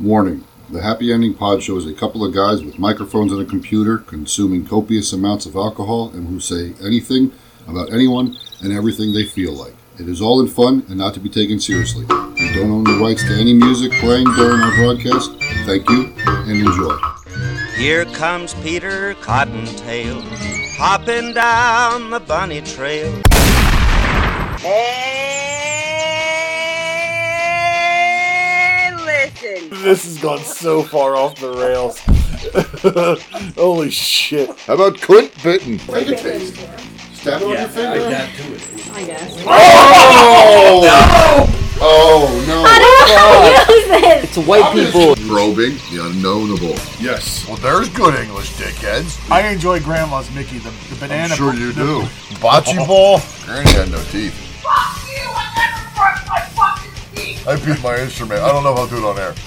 Warning The Happy Ending Pod Show is a couple of guys with microphones and a computer consuming copious amounts of alcohol and who say anything about anyone and everything they feel like. It is all in fun and not to be taken seriously. We don't own the rights to any music playing during our broadcast. Thank you and enjoy. Here comes Peter Cottontail, hopping down the bunny trail. Hey, listen. This has gone so far off the rails. Holy shit. How about Clint Bitten? Take a taste. Stab it on your finger. I guess. Oh! Oh, no. I don't know how to use this. It's white people. Probing the unknownable. Yes. Well, there's good English, dickheads. I enjoy Grandma's Mickey, the, the banana. I'm sure you do. Bocce ball? Granny had no teeth. I beat my instrument. I don't know how to do it on air.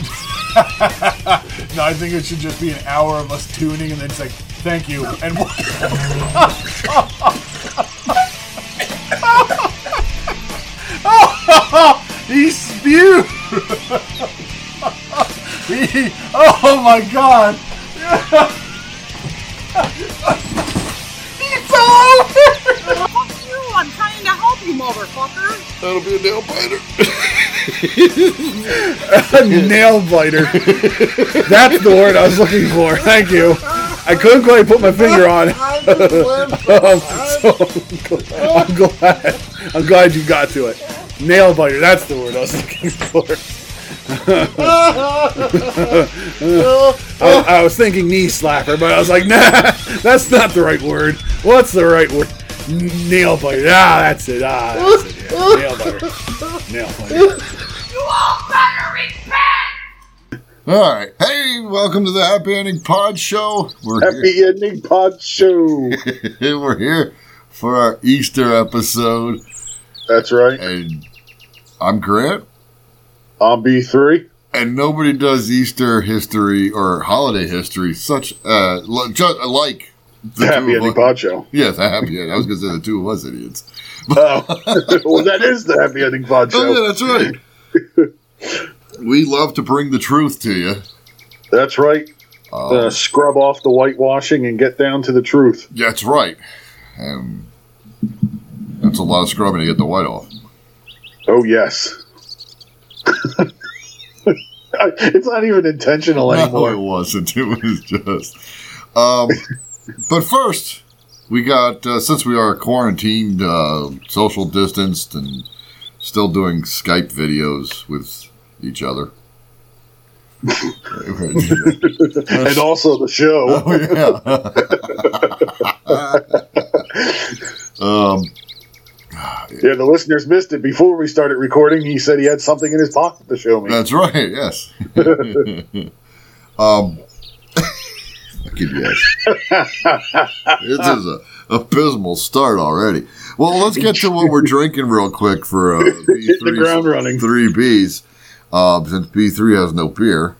No, I think it should just be an hour of us tuning and then it's like, thank you. And he spewed. he, oh my god. he fell over. You, motherfucker. That'll be a nail biter. A nail biter. That's the word I was looking for. Thank you. I couldn't quite put my finger on. it. Um, so I'm glad. I'm glad you got to it. Nail biter. That's the word I was looking for. I, I was thinking knee slapper, but I was like, nah, that's not the right word. What's the right word? N- Nail biter. Ah, that's it. Ah, that's it. Yeah. Nail biter. Nail biter. You all better repent. All right. Hey, welcome to the Happy Ending Pod Show. We're Happy Ending Pod Show. here. We're here for our Easter episode, That's right. and I'm Grant. On B3. And nobody does Easter history or holiday history such uh li- just like the Happy Ending us. Pod Show. Yes, the happy. Ending. I was going to say the two of us idiots. Oh. well, that is the Happy Ending Pod Oh Show. yeah, that's right. we love to bring the truth to you. That's right. Uh, Uh, scrub off the whitewashing and get down to the truth. That's right. Um, that's a lot of scrubbing to get the white off. Oh, yes. it's not even intentional No, it wasn't. It was just. Um, but first, we got uh, since we are quarantined, uh, social distanced, and still doing Skype videos with each other. and also the show. Oh yeah. um, Yeah, the listeners missed it before we started recording. He said he had something in his pocket to show me. That's right. Yes. um. Fucking yes. This is a abysmal start already. Well, let's get to what we're drinking real quick for uh, Hit the ground running. Three Bs. Uh, since B three has no beer,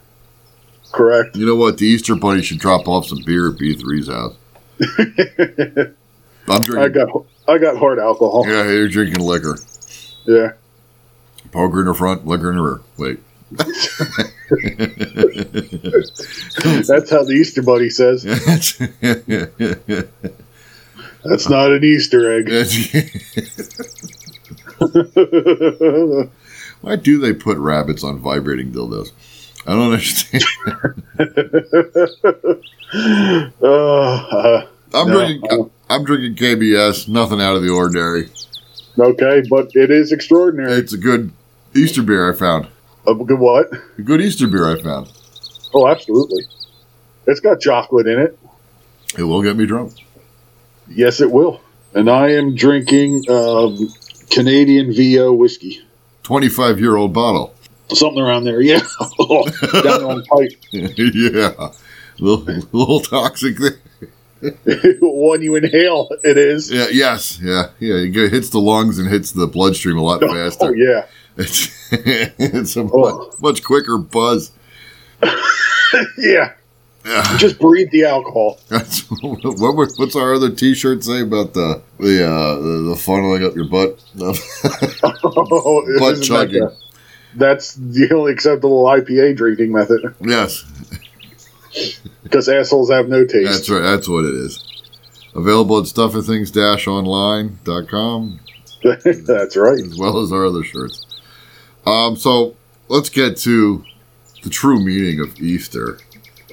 Correct. you know what? The Easter Bunny should drop off some beer at B 3s house. I'm drinking. I got I got hard alcohol. yeah, you're drinking liquor. Yeah. Poker in the front, liquor in the rear. Wait. That's how the Easter Bunny says. That's not an Easter egg. Why do they put rabbits on vibrating dildos? I don't understand. Uh, I'm No. drinking. I'm drinking KBS. Nothing out of the ordinary. okay, but it is extraordinary. It's a good Easter beer I found. A good what? A good Easter beer I found. Oh, absolutely. It's got chocolate in it. It will get me drunk. Yes, it will. And I am drinking um, Canadian VO whiskey. 25 year old bottle. Something around there, yeah. Down on pipe. yeah. Little, little toxic thing. One you inhale, it is. Yeah. Yes. Yeah. Yeah. It hits the lungs and hits the bloodstream a lot faster. Oh, yeah. It's, it's a Oh. much, much quicker buzz. Yeah. Yeah. Just breathe the alcohol. That's, what what's our other T-shirt say about the the uh, the, the funneling up your butt? Oh, butt isn't that chugging. That's the only acceptable IPA drinking method Yes, because assholes have no taste. that's right. That's what it is. Available at stufferthings-online.com That's right. as well as our other shirts. Um, so let's get to the true meaning of Easter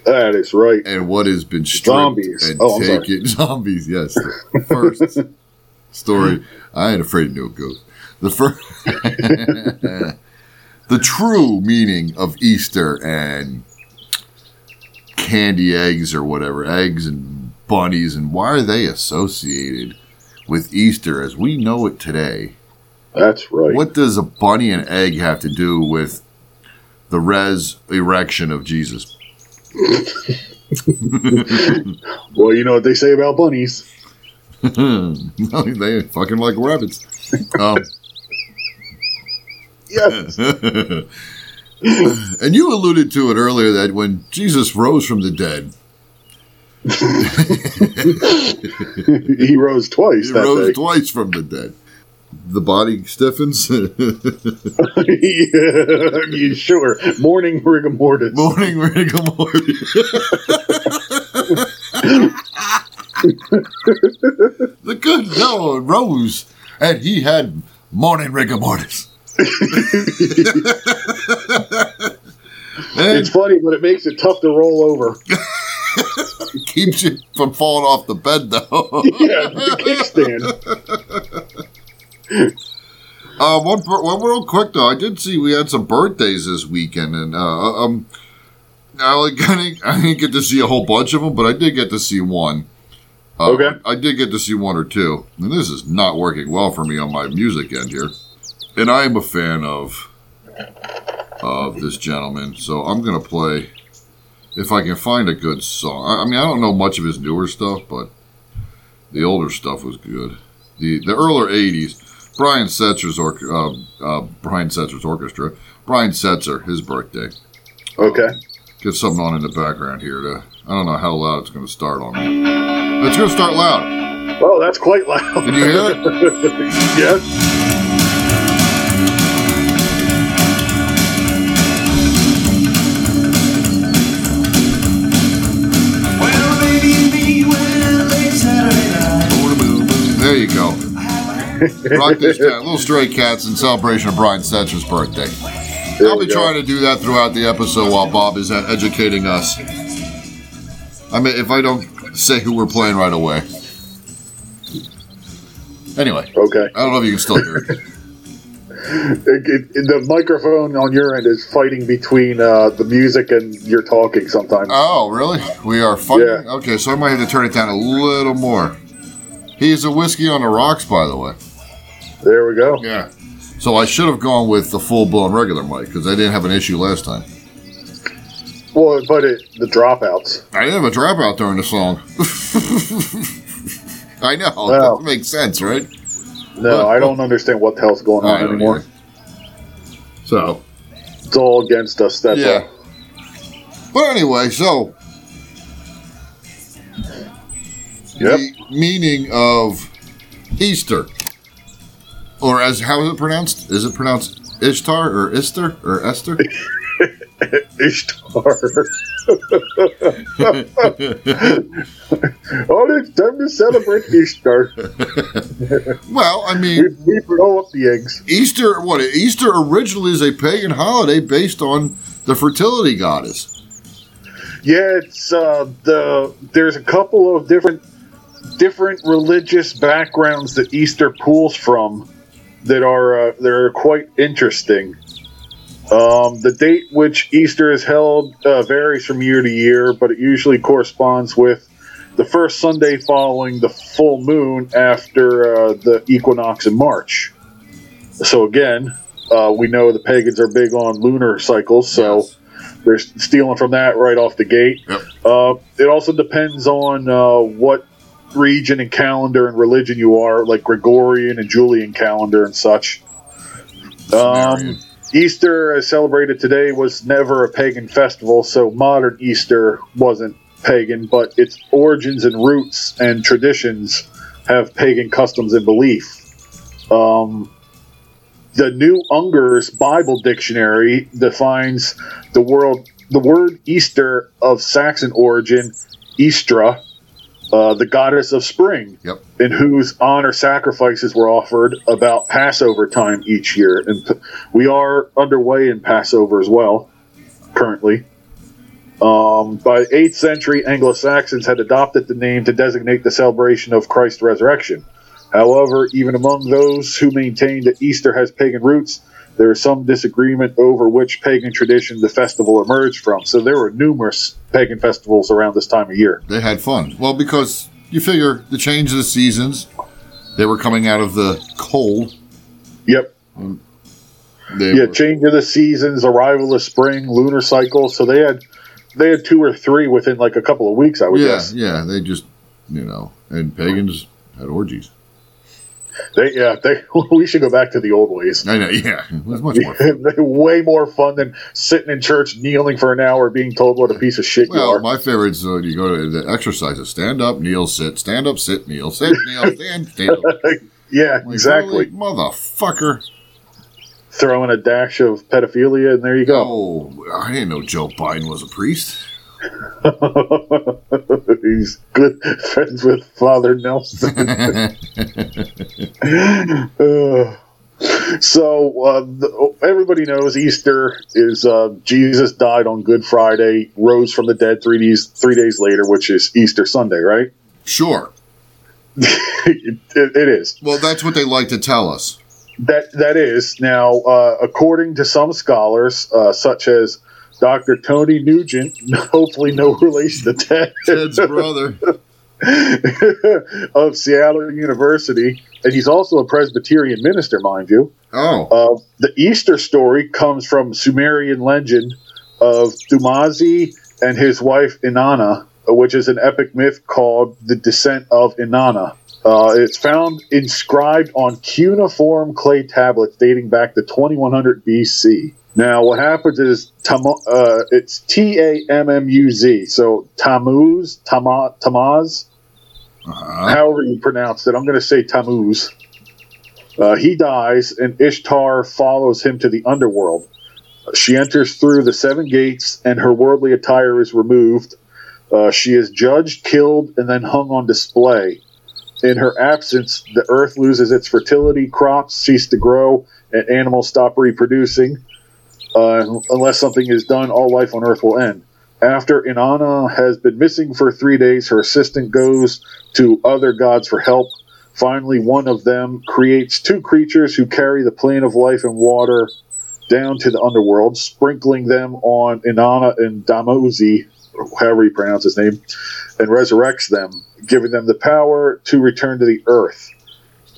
That is right. and what has been stripped Zombies. and Oh, taken. Zombies, yes. The first story. I ain't afraid of no ghosts. The first, the true meaning of Easter and candy eggs or whatever, eggs and bunnies, and why are they associated with Easter as we know it today? That's right. What does a bunny and egg have to do with the res erection of Jesus? Well, you know what they say about bunnies. no, they fucking like rabbits. Um, Yes. and you alluded to it earlier that when Jesus rose from the dead, he rose twice he rose day. twice from the dead. The body stiffens. yeah, you sure? Morning rigor mortis. Morning rigor mortis. the good Noah rose, and he had morning rigor mortis. It's funny, but it makes it tough to roll over. It keeps you from falling off the bed, though. Yeah, the kickstand. Uh, one, one real quick though, I did see we had some birthdays this weekend, and uh, um, I like I didn't, I didn't get to see a whole bunch of them, but I did get to see one. Uh, Okay. I did get to see one or two, and this is not working well for me on my music end here. And I am a fan of of this gentleman, so I'm gonna play if I can find a good song. I, I mean, I don't know much of his newer stuff, but the older stuff was good. The the earlier '80s. Brian Setzer's or, uh, uh, Brian Setzer's orchestra. Brian Setzer, his birthday. Okay. Get something on in the background here. To I don't know how loud it's going to start on me. It's going to start loud. Oh, that's quite loud. Can you hear it? yes. Rock This Town. Little stray cats in celebration of Brian Setzer's birthday. There I'll be go. trying to do that throughout the episode while Bob is uh, educating us. I mean, if I don't say who we're playing right away. Anyway, Okay. I don't know if you can still hear it. It, it, it- the microphone on your end is fighting between uh, the music and your talking sometimes. Oh, really? We are fighting? Yeah. Okay, so I might have to turn it down a little more. He's a whiskey on the rocks, by the way. There we go. Yeah. So I should have gone with the full blown regular mic because I didn't have an issue last time. Well, but it, the dropouts. I didn't have a dropout during the song. I know. Well. that makes sense, right? No, I don't understand what the hell's going on anymore. either. So, It's all against us. That's yeah. all. But anyway, so Yep. the meaning of Easter, or as how is it pronounced? Is it pronounced Ishtar or Ister or Esther? Ishtar. oh, it's time to celebrate Ishtar. well, I mean, we throw up the eggs. Easter. What Easter originally is a pagan holiday based on the fertility goddess. Yeah, it's uh, the there's a couple of different different religious backgrounds that Easter pulls from that are uh, that are quite interesting. Um, the date which Easter is held uh, varies from year to year, but it usually corresponds with the first Sunday following the full moon after uh, the equinox in March. So again, uh, we know the pagans are big on lunar cycles, so Yes. they're stealing from that right off the gate. Yep. Uh, it also depends on uh, what region and calendar and religion you are, like Gregorian and Julian calendar and such. Um, Easter, as celebrated today, was never a pagan festival, so modern Easter wasn't pagan, but its origins and roots and traditions have pagan customs and belief. Um, the new Unger's Bible Dictionary defines the world the word Easter of Saxon origin, Eastra, uh, the goddess of spring, Yep. in whose honor sacrifices were offered about Passover time each year. And p- we are underway in Passover as well, currently. Um, by 8th century, Anglo Saxons had adopted the name to designate the celebration of Christ's resurrection. However, even among those who maintain that Easter has pagan roots, there is some disagreement over which pagan tradition the festival emerged from. So there were numerous pagan festivals around this time of year. They had fun. Well, because you figure the change of the seasons, they were coming out of the cold. Yep. Um, they yeah, were, change of the seasons, arrival of spring, lunar cycle. So they had they had two or three within like a couple of weeks. I would yeah, guess. yeah. They just, you know, and pagans had orgies. They yeah they we should go back to the old ways. I know. Yeah, it was much more. Fun. Way more fun than sitting in church kneeling for an hour being told what a piece of shit you Well, are. my favorite is uh, you go to the exercises: stand up, kneel, sit, stand up, sit, kneel, sit, kneel, stand, stand. up. yeah, Like, exactly. motherfucker. Throwing a dash of pedophilia, and there you go. Oh, I didn't know Joe Biden was a priest. He's good friends with Father Nelson. Uh, so uh, the, everybody knows Easter is uh, Jesus died on Good Friday, rose from the dead three days three days later, which is Easter Sunday, right? Sure. it, it, is. Well, that's what they like to tell us. That that is now, uh, according to some scholars, uh, such as Dr. Tony Nugent, hopefully no relation to Ted, Ted's brother. of Seattle University, and he's also a Presbyterian minister, mind you. Oh, Uh, the Easter story comes from Sumerian legend of Dumazi and his wife Inanna, which is an epic myth called the Descent of Inanna. Uh, it's found inscribed on cuneiform clay tablets dating back to 2100 BC. Now, what happens is Tam- uh, it's T A M M U Z, so Tammuz, Tama- Tamaz, uh-huh. however you pronounce it. I'm going to say Tammuz. Uh, he dies, and Ishtar follows him to the underworld. She enters through the seven gates, and her worldly attire is removed. Uh, she is judged, killed, and then hung on display. In her absence, the earth loses its fertility, crops cease to grow, and animals stop reproducing. Uh, unless something is done, all life on earth will end. After Inanna has been missing for three days, her assistant goes to other gods for help. Finally, one of them creates two creatures who carry the plane of life and water down to the underworld, sprinkling them on Inanna and Damozi, however you pronounce his name, and resurrects them, giving them the power to return to the earth.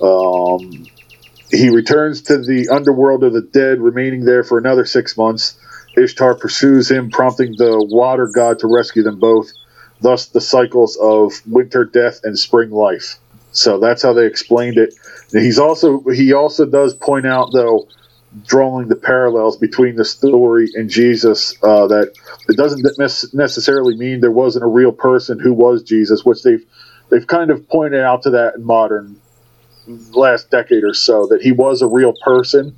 Um, he returns to the underworld of the dead, remaining there for another six months. Ishtar pursues him, prompting the water god to rescue them both. Thus, the cycles of winter death and spring life. So that's how they explained it. He's also he also does point out though, drawing the parallels between the story and Jesus, uh, that it doesn't necessarily mean there wasn't a real person who was Jesus, which they've they've kind of pointed out to that in modern last decade or so that he was a real person,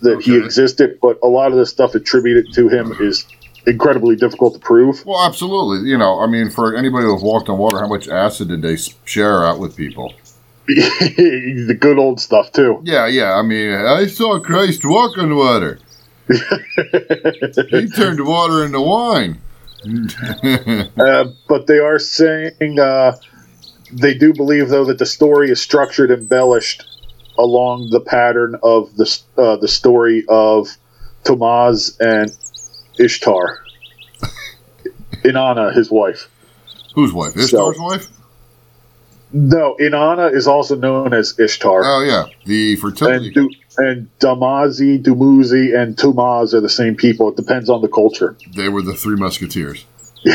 that he existed, but a lot of the stuff attributed to him is incredibly difficult to prove. Well, absolutely. You know, I mean, for anybody who's walked on water, how much acid did they share out with people? the good old stuff too. Yeah, yeah. I mean, I saw Christ walk on water. he turned water into wine. Uh, but they are saying uh, they do believe though that the story is structured embellished along the pattern of the uh, the story of Tomaz and Ishtar, Inanna, his wife. Whose wife? Ishtar's wife? No, Inanna is also known as Ishtar, Oh, yeah. The fertility. and du- and Damazi, Dumuzi, and Tumaz are the same people. It depends on the culture. they were the three musketeers.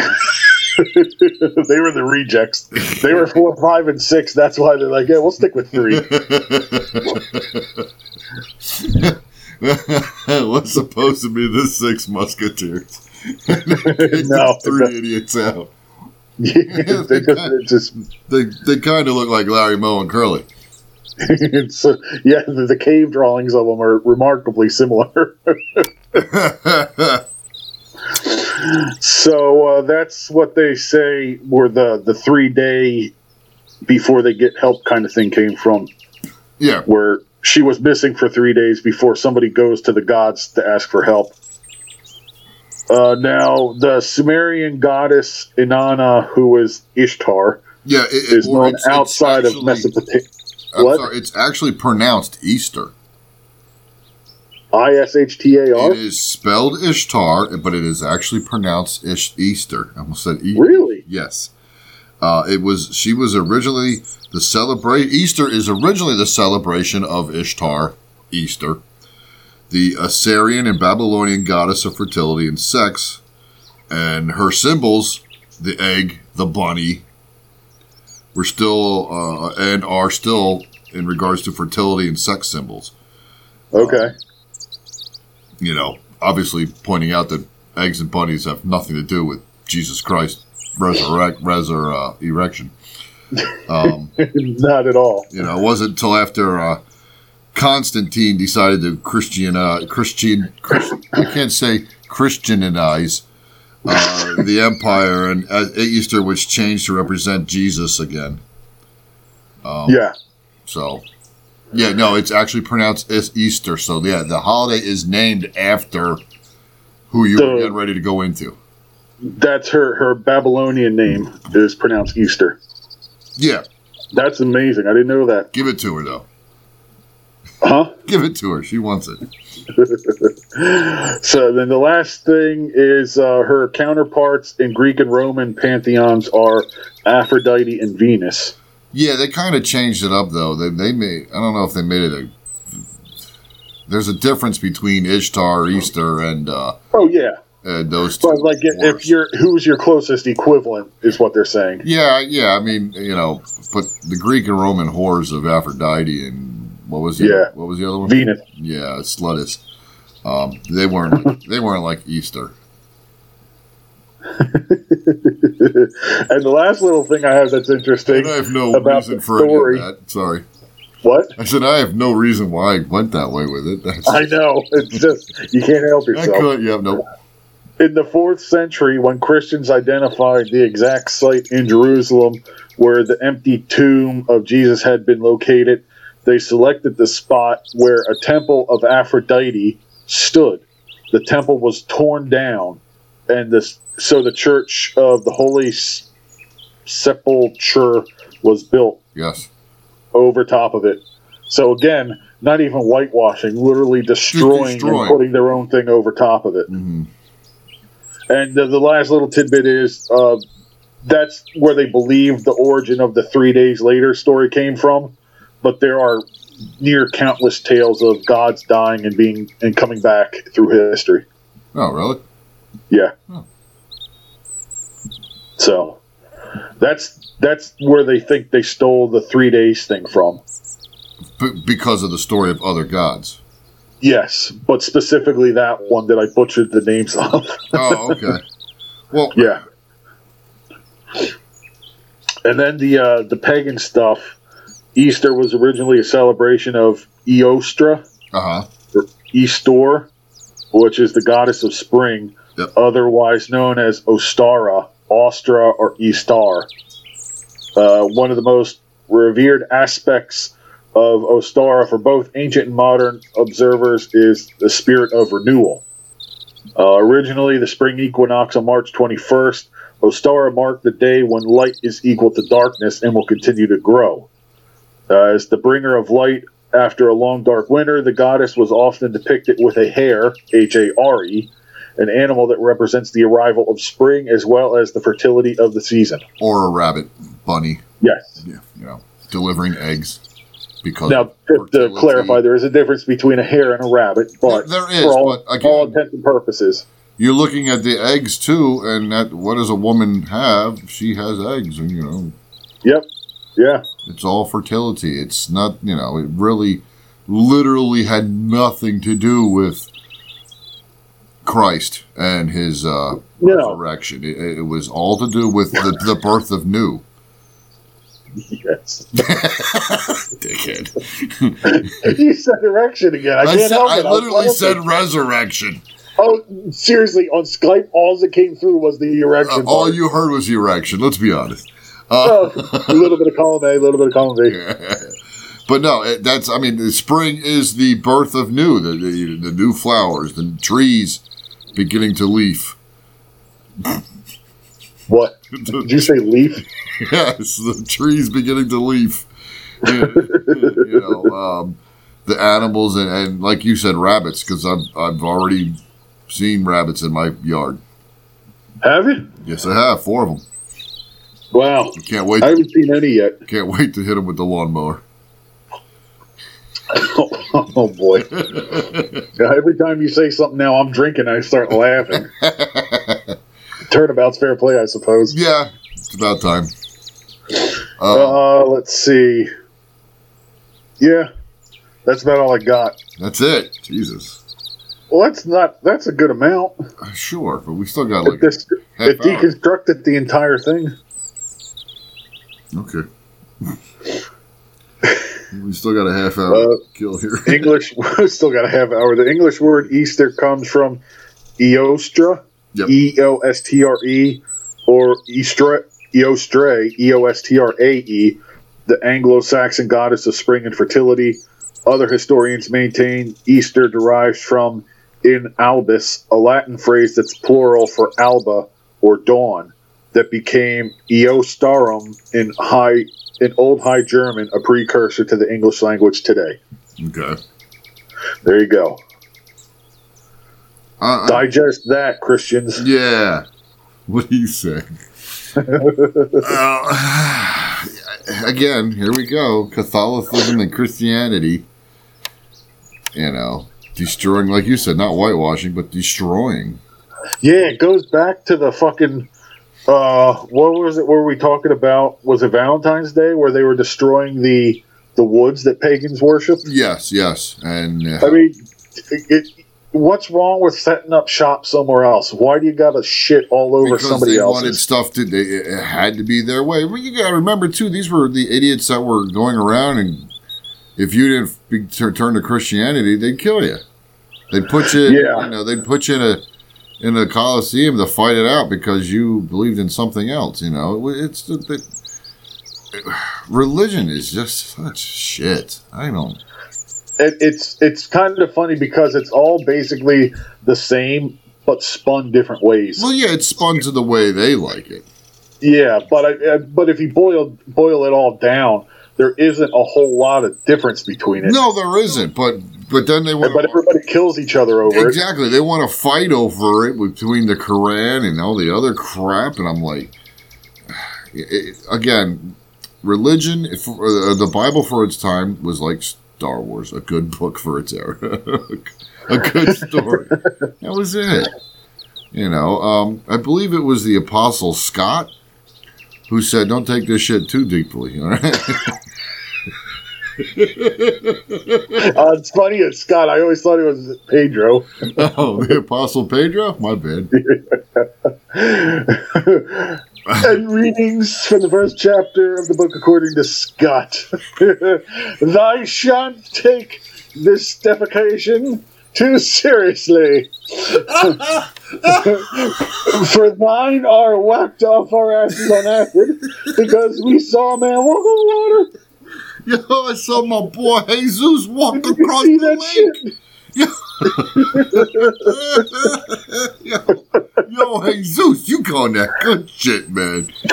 they were the rejects. They were four, five, and six. That's why they're like, yeah, we'll stick with three. What's supposed to be the six musketeers? No. three idiots out. Yeah, they just, just They they kind of look like Larry Moe and Curly. it's uh, yeah, the, the cave drawings of them are remarkably similar. So uh, that's what they say where the the three day before they get help kind of thing came from, yeah. where she was missing for three days before somebody goes to the gods to ask for help. Uh, now, the Sumerian goddess Inanna, who is Ishtar, Yeah. It, is it- or known it's- it's outside actually- of Mesopotamia. What? sorry, it's actually pronounced Easter. I S H T A R? It is spelled Ishtar, but it is actually pronounced Ish- Easter. I almost said E. Really? Yes. Uh, it was. She was originally the celebrate. Easter is originally the celebration of Ishtar, Easter, the Assyrian and Babylonian goddess of fertility and sex, and her symbols, the egg, the bunny, were still uh, and are still in regards to fertility and sex symbols. Okay. You know, obviously pointing out that eggs and bunnies have nothing to do with Jesus Christ resurrect resur uh, erection. Um, Not at all. you know, it wasn't until after uh, Constantine decided to Christian uh, Christian Christ, I can't say Christianize uh, the empire and uh, Easter, which changed to represent Jesus again. Um, Yeah. So, yeah, no, it's actually pronounced as Easter. So, yeah, the holiday is named after who you were The- getting ready to go into. That's her, her Babylonian name is pronounced Easter. Yeah, That's amazing. I didn't know that. give it to her, though. Huh? Give it to her. She wants it. So then the last thing is uh, her counterparts in Greek and Roman pantheons are Aphrodite and Venus. Yeah, they kind of changed it up, though. They, they made, I don't know if they made it a. There's a difference between Ishtar, Easter, and uh, Oh yeah, uh, those two. but like if, wars. if you're who's your closest equivalent is what they're saying. Yeah, yeah. I mean, you know, but the Greek and Roman whores of Aphrodite and what was the Yeah. what was the other one? Venus. Yeah, Slutis. Um, they weren't they weren't like Easter. and the last little thing I have that's interesting. And I have no about reason for any of that. Sorry, What? I said I have no reason why I went that way with it. That's, I know. It's just you can't help yourself. I could. Yeah, no. In the fourth century, when Christians identified the exact site in Jerusalem where the empty tomb of Jesus had been located, they selected the spot where a temple of Aphrodite stood. The temple was torn down, and this so the church of the Holy Sepulchre was built Yes. over top of it. So again, not even whitewashing, literally destroying, destroying. and putting their own thing over top of it. hmm And the, the last little tidbit is uh, that's where they believe the origin of the three days later story came from. But there are near countless tales of gods dying and being and coming back through history. Oh, really? Yeah. Oh. So that's that's where they think they stole the three days thing from. B- because of the story of other gods. Yes, but specifically that one that I butchered the names of. Oh, okay. well, yeah. And then the uh, the pagan stuff. Easter was originally a celebration of Eostra, uh huh. Eastor, which is the goddess of spring, Yep. otherwise known as Ostara, Ostra, or Eastar. Uh, one of the most revered aspects of Ostara for both ancient and modern observers is the spirit of renewal. Uh, originally, the spring equinox on March 21st, Ostara marked the day when light is equal to darkness and will continue to grow. Uh, as the bringer of light after a long dark winter, the goddess was often depicted with a hare, H A R E, an animal that represents the arrival of spring as well as the fertility of the season. Or a rabbit, bunny. Yes. Yeah, you know, delivering eggs. Because Now, to clarify, there is a difference between a hare and a rabbit, but There- there is, for all, but again- all intents and purposes. you're looking at the eggs too, and that what does a woman have? She has eggs, and you know, Yep. Yeah. it's all fertility. It's not, you know, it really, literally had nothing to do with Christ and his uh, No. resurrection. It, it was all to do with the, the birth of new. Yes. Dickhead. you said erection again. I, I, can't said, help I it. was literally laughing. said resurrection. Oh, seriously, on Skype, all that came through was the erection. Uh, all you heard was the erection. Let's be honest. Oh, a little bit of column A, a little bit of column B. But no, that's. I mean, the spring is the birth of new, the, the the new flowers, the trees beginning to leaf. What? Did you say leaf? yes, the trees beginning to leaf. you know, um, the animals and, and like you said, rabbits, because I've I've already seen rabbits in my yard. Have you? Yes, I have four of them. Wow. Can't wait. I haven't seen any yet. Can't wait to hit them with the lawnmower. Oh, boy. Every time you say something now, I'm drinking, I start laughing. Turnabout's fair play, I suppose. Yeah, it's about time. Uh, Uh, let's see. Yeah, that's about all I got. that's it. Jesus. Well, that's not. That's a good amount. Uh, Sure, but we still got It, like this, half it deconstructed the entire thing. Okay. We still got a half hour Uh, kill here. English still got a half hour. The English word Easter comes from Eostra, Yep. E O S T R E, or Eostre, Eostre, E O S T R A E, the Anglo-Saxon goddess of spring and fertility. Other historians maintain Easter derives from in albis, a Latin phrase that's plural for alba or dawn, that became Eostarum in high in Old High German, a precursor to the English language today. Okay. There you go. Uh, Digest that, Christians. yeah. What do you say? Uh, again, here we go. Catholicism and Christianity. You know, destroying, like you said, not whitewashing, but destroying. Yeah, it goes back to the fucking. Uh, what was it? Were we talking about? Was it Valentine's Day where they were destroying the the woods that pagans worship? Yes, yes, and uh, I mean, it, it, what's wrong with setting up shop somewhere else? Why do you got to shit all over because somebody they wanted stuff to they, it had to be their way. Well, you got to remember too; these were the idiots that were going around, and if you didn't be, turn to Christianity, they'd kill you. They'd put you, Yeah. you know, they'd put you in a in the coliseum to fight it out because you believed in something else. You know, it's religion is just such shit. I don't. It, it's it's kind of funny because it's all basically the same but spun different ways. Well, yeah, it's spun to the way they like it. Yeah, but I, uh, but if you boil boil it all down, there isn't a whole lot of difference between it. No, there isn't. But but then they want. but everybody kills each other over it. Exactly. They want to fight over it between the Quran and all the other crap, and I'm like, it, again, religion, if, uh, the Bible for its time was like Star Wars, a good book for its era, a good story. that was it. You know, um, I believe it was the Apostle Scott who said, "Don't take this shit too deeply." All right. Uh, it's funny, it's Scott. I always thought it was Pedro. oh, the Apostle Pedro. My bad. and readings from the first chapter of the book according to Scott. Thy shan't take this defecation too seriously. For thine are whacked off our asses on acid because we saw a man walk on water. Yo, I saw my boy Jesus walk Did across the lake. shit? Yo, Jesus, you calling that good shit, man?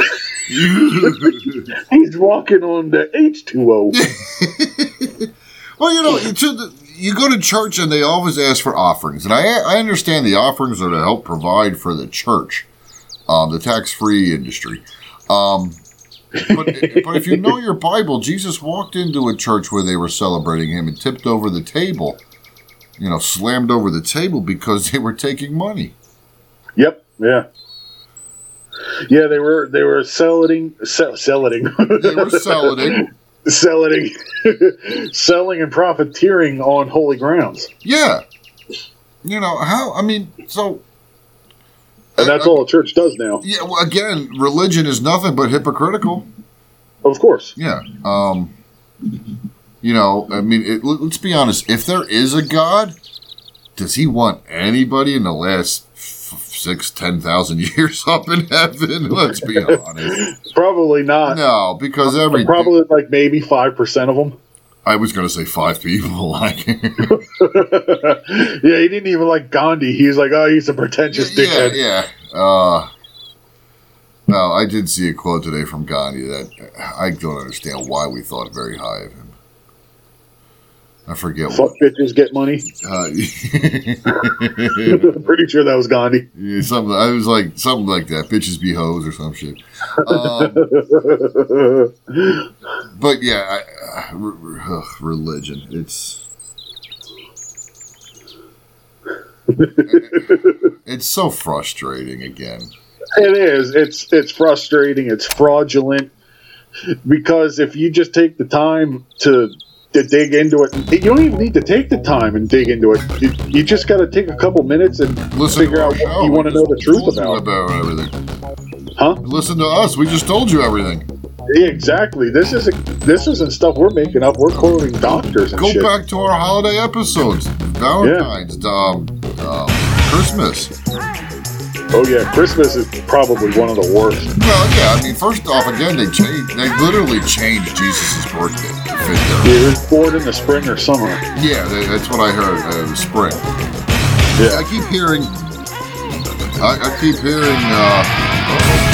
He's walking on the H2O. well, you know, you, to the, you go to church and they always ask for offerings, and I I understand the offerings are to help provide for the church, um, the tax free industry. Um, but, but if you know your Bible, Jesus walked into a church where they were celebrating him and tipped over the table, you know, slammed over the table because they were taking money. Yep. Yeah. Yeah, they were they were selling sell, selling They were selling. selling selling and profiteering on holy grounds. Yeah. You know, how, I mean, so. And that's all a church does now. Yeah, well, again, religion is nothing but hypocritical. Of course. Yeah. Um, you know, I mean, it, let- let's be honest. If there is a God, does he want anybody in the last f- six, ten thousand years up in heaven? Let's be honest. Probably not. No, because every Probably like maybe five percent of them. I was going to say five people. Like, yeah, he didn't even like Gandhi. He was like, oh, he's a pretentious yeah, dickhead. yeah. Uh, no, I did see a quote today from Gandhi that I don't understand why we thought very high of him. I forget what. Fuck bitches, get money. Uh, I'm pretty sure that was Gandhi. Yeah, something. I was like something like that. Bitches be hoes or some shit. Um, but yeah, I, uh, re- religion. It's it's so frustrating. Again, It is. It's it's frustrating. It's fraudulent because if you just take the time to to dig into it, you don't even need to take the time and dig into it. You, you just got to take a couple minutes and listen figure out what you want to know the truth about. about everything. Huh? Listen to us. We just told you everything. Exactly. This isn't this isn't stuff we're making up. We're quoting doctors and Go shit. back to our holiday episodes. Valentine's, um, um, Christmas. Oh yeah, Christmas is probably one of the worst. Well, yeah. I mean, first off, again, they changed. They literally changed Jesus' birthday to fit their. He was born in the spring or summer. Yeah, that- that's what I heard. Uh, spring. Yeah. I keep hearing. I, I keep hearing. Uh,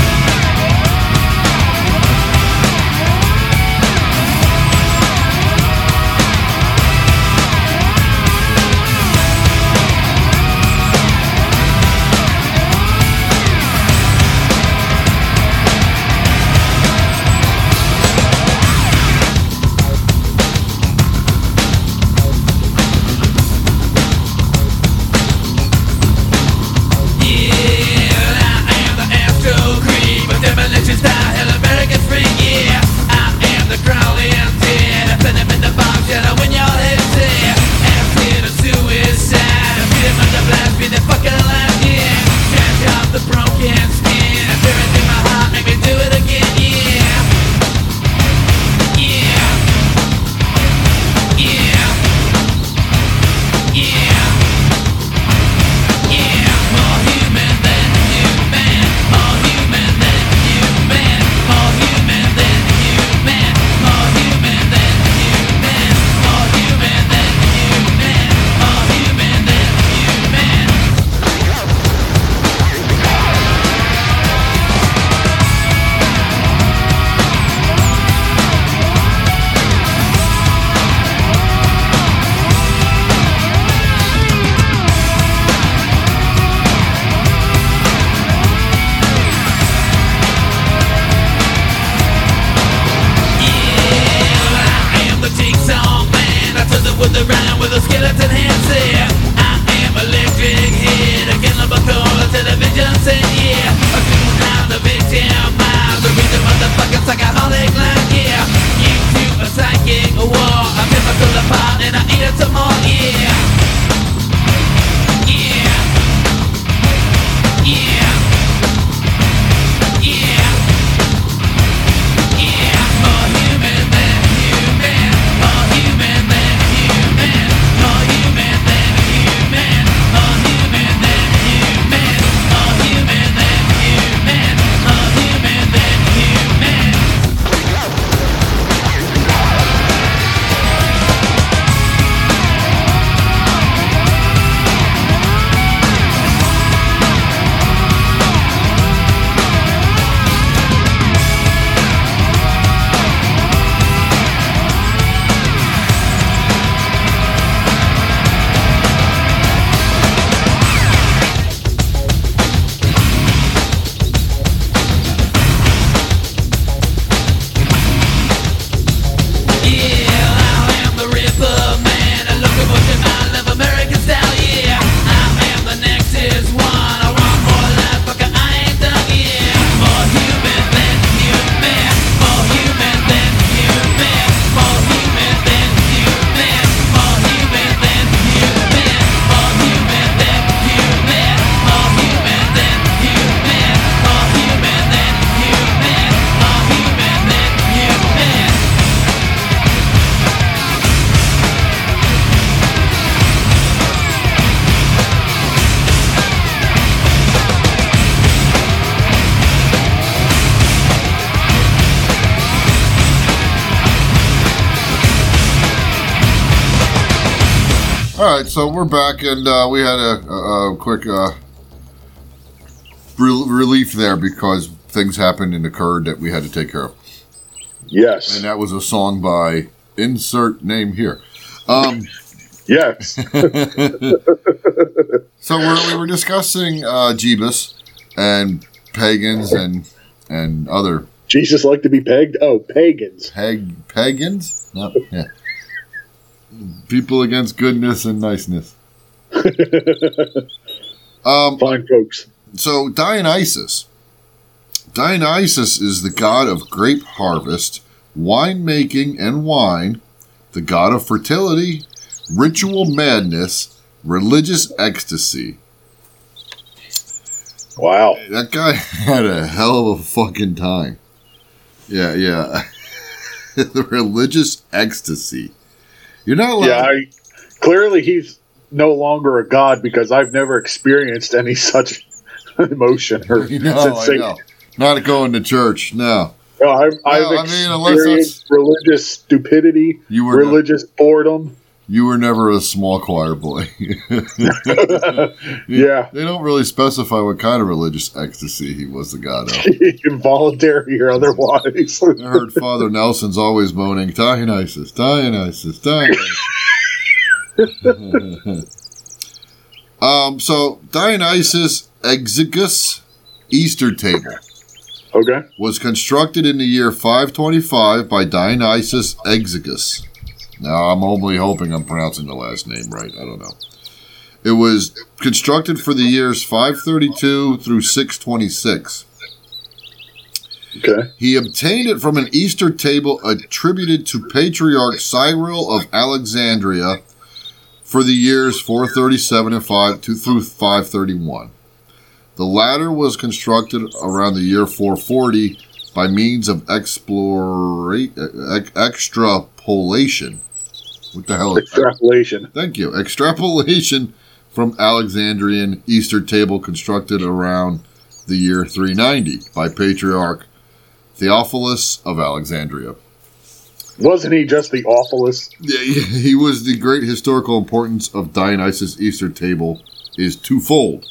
so we're back, and uh, we had a, a, a quick uh, rel relief there because things happened and occurred that we had to take care of, Yes. and that was a song by insert name here. Um, Yes. so we're, we were discussing uh, Jeebus and pagans and and other Jesus like to be pegged? Oh, pagans. pag pagans. No, yeah, people against goodness and niceness. Um, Fine folks. So Dionysus. Dionysus is the god of grape harvest, winemaking and wine, the god of fertility, ritual madness, religious ecstasy. Wow. That guy had a hell of a fucking time. Yeah, yeah. the religious ecstasy. You're not allowed. Yeah, I, clearly he's no longer a god because I've never experienced any such emotion or You know, I sensation. Not going to church. No, No, I've, I've I mean, unless experienced religious stupidity, you were. religious boredom. You were never a small choir boy. Yeah. They don't really specify what kind of religious ecstasy he was the god of. Involuntary or otherwise. I heard Father Nelson's always moaning, Dionysus, Dionysus, Dionysus. um, so, Dionysus Exiguus Easter Table okay. was constructed in the year 525 by Dionysus Exiguus. Now, I'm only hoping I'm pronouncing the last name right. I don't know. It was constructed for the years 532 through 626. Okay. He obtained it from an Easter table attributed to Patriarch Cyril of Alexandria for the years 437 and 5 to through 531. The latter was constructed around the year 440 by means of explora- ex- extrapolation. What the hell? Is Extrapolation. Thank you. Extrapolation from Alexandrian Easter table constructed around the year 390 by Patriarch Theophilus of Alexandria. Wasn't he just the awfulest? Yeah, he was the great historical importance of Dionysus Easter table is twofold.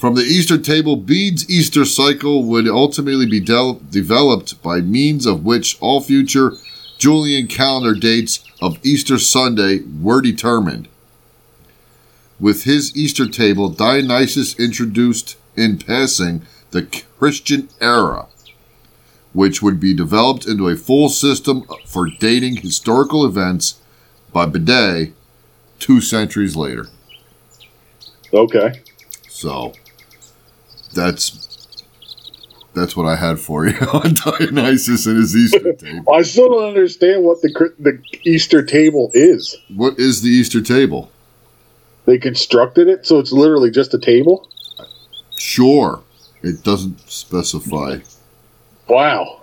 From the Easter table, Bede's Easter cycle would ultimately be del- developed by means of which all future Julian calendar dates of Easter Sunday were determined. With his Easter table, Dionysus introduced in passing the Christian era, which would be developed into a full system for dating historical events by Bede two centuries later. Okay. So that's that's what I had for you on Dionysus and his Easter table. I still don't understand what the the Easter table is. What is the Easter table? They constructed it so it's literally just a table. Sure, it doesn't specify. Wow.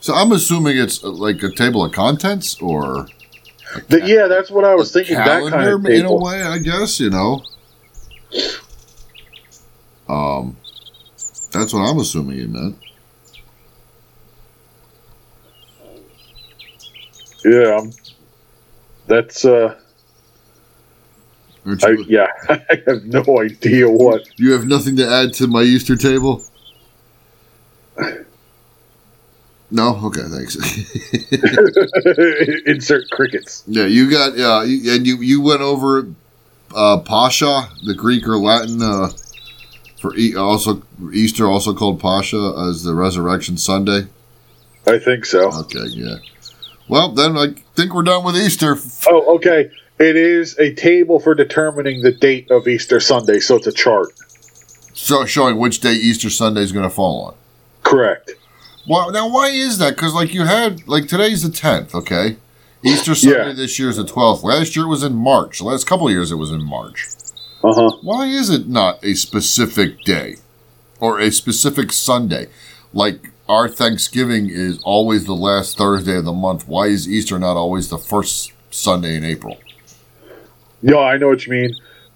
So I'm assuming it's uh, like a table of contents or The- yeah, that's what I was thinking. That kind calendar of in a way, I guess. You know. Um, that's what I'm assuming it meant. Yeah. um, That's uh. I, yeah. I have no idea what. you have nothing to add to my Easter table. No, okay, thanks. Insert crickets. yeah, you got yeah, you, and you you went over uh, Pascha, the Greek or Latin uh, for e- also Easter, also called Pascha as the Resurrection Sunday. I think so. Okay, yeah. Well, then I think we're done with Easter. Oh, okay. It is a table for determining the date of Easter Sunday, so it's a chart. So showing which day Easter Sunday is going to fall on. Correct. Well, now why is that? Because like you had like today's the tenth, okay. Easter Sunday Yeah. this year is the twelfth. Last year it was in March. The last couple of years it was in March. Uh huh. Why is it not a specific day or a specific Sunday? Like our Thanksgiving is always the last Thursday of the month. Why is Easter not always the first Sunday in April? Yeah, I know what you mean.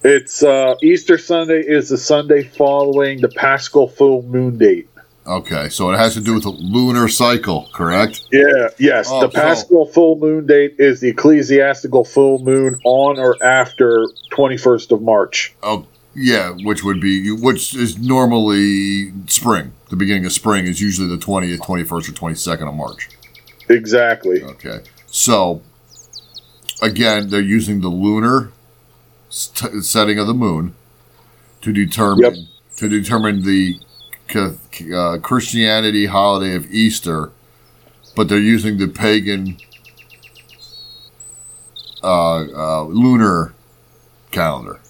It's uh, Easter Sunday is the Sunday following the Paschal full moon date. Okay, so it has to do with the lunar cycle, correct? Yeah, yes. Oh, the so- Paschal full moon date is the ecclesiastical full moon on or after 21st of March. Oh, yeah, which would be which is normally spring. The beginning of spring is usually the twentieth, twenty first, or twenty second of March. Exactly. Okay, so again, they're using the lunar st- setting of the moon to determine Yep. to determine the uh, Christianity holiday of Easter, but they're using the pagan uh, uh, lunar calendar.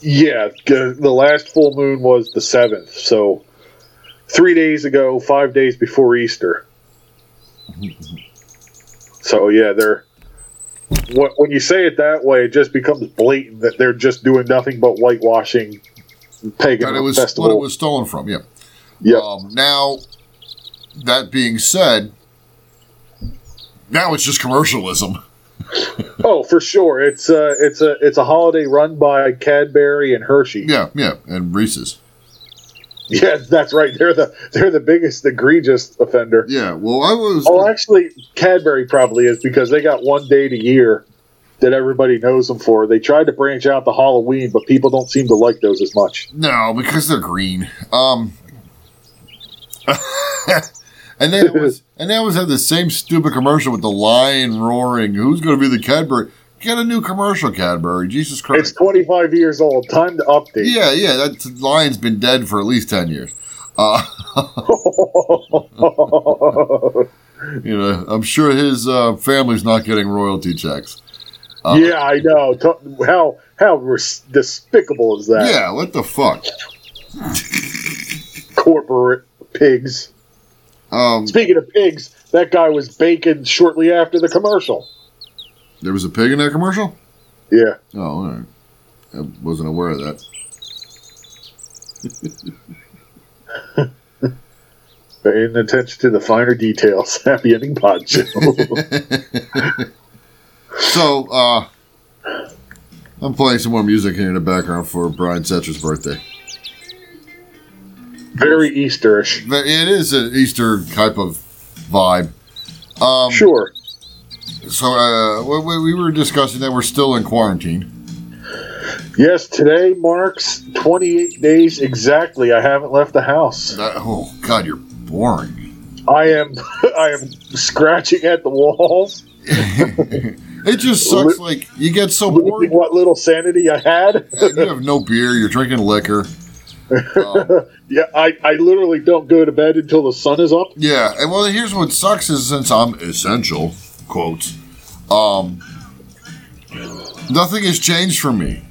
Yeah, the last full moon was the 7th. So three days ago, five days before Easter. So, yeah, they're. When you say it that way, it just becomes blatant that they're just doing nothing but whitewashing pagan That it was festival. what it was stolen from. Yeah. Yep. Um, now, that being said, now it's just commercialism. Oh, for sure. It's a it's a it's a holiday run by Cadbury and Hershey. Yeah, yeah, and Reese's. Yeah, that's right. They're the they're the biggest egregious offender. Yeah. Well, I was. Oh, actually, Cadbury probably is because they got one date a year that everybody knows them for. They tried to branch out to Halloween, but people don't seem to like those as much. No, because they're green. Um. and then it was, and then it was had the same stupid commercial with the lion roaring. Who's going to be the Cadbury? Get a new commercial, Cadbury. Jesus Christ! It's 25 years old. Time to update. yeah, yeah. That lion's been dead for at least ten years. Uh, you know, I'm sure his uh, family's not getting royalty checks. Uh, yeah, I know. T- How how res- despicable is that? Yeah, what the fuck? Corporate pigs. Um, Speaking of pigs, that guy was bacon shortly after the commercial. there was a pig in that commercial. Yeah. Oh, all right. I wasn't aware of that. Paying attention to the finer details. Happy ending pod show. So, uh, I'm playing some more music here in the background for Brian Setzer's birthday. Very Easterish. It is an Easter type of vibe. Um, Sure. So, uh, we, we- we were discussing that we're still in quarantine. Yes, today marks 28 days exactly. I haven't left the house. That, oh, God, you're boring. I am I am scratching at the walls, It just sucks. Like, you get so bored. what little sanity I had. you have no beer, you're drinking liquor. Um, yeah, I, I literally don't go to bed until the sun is up. Yeah, and well, here's what sucks is since I'm essential, quotes, um, nothing has changed for me.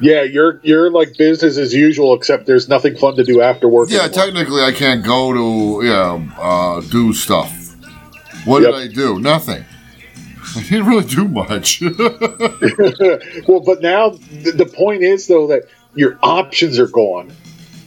Yeah, you're you're like business as usual, except there's nothing fun to do after work. Yeah, anymore. technically, I can't go to yeah uh, do stuff. What Yep. did I do? Nothing. I didn't really do much. well, but now the, the point is though that your options are gone.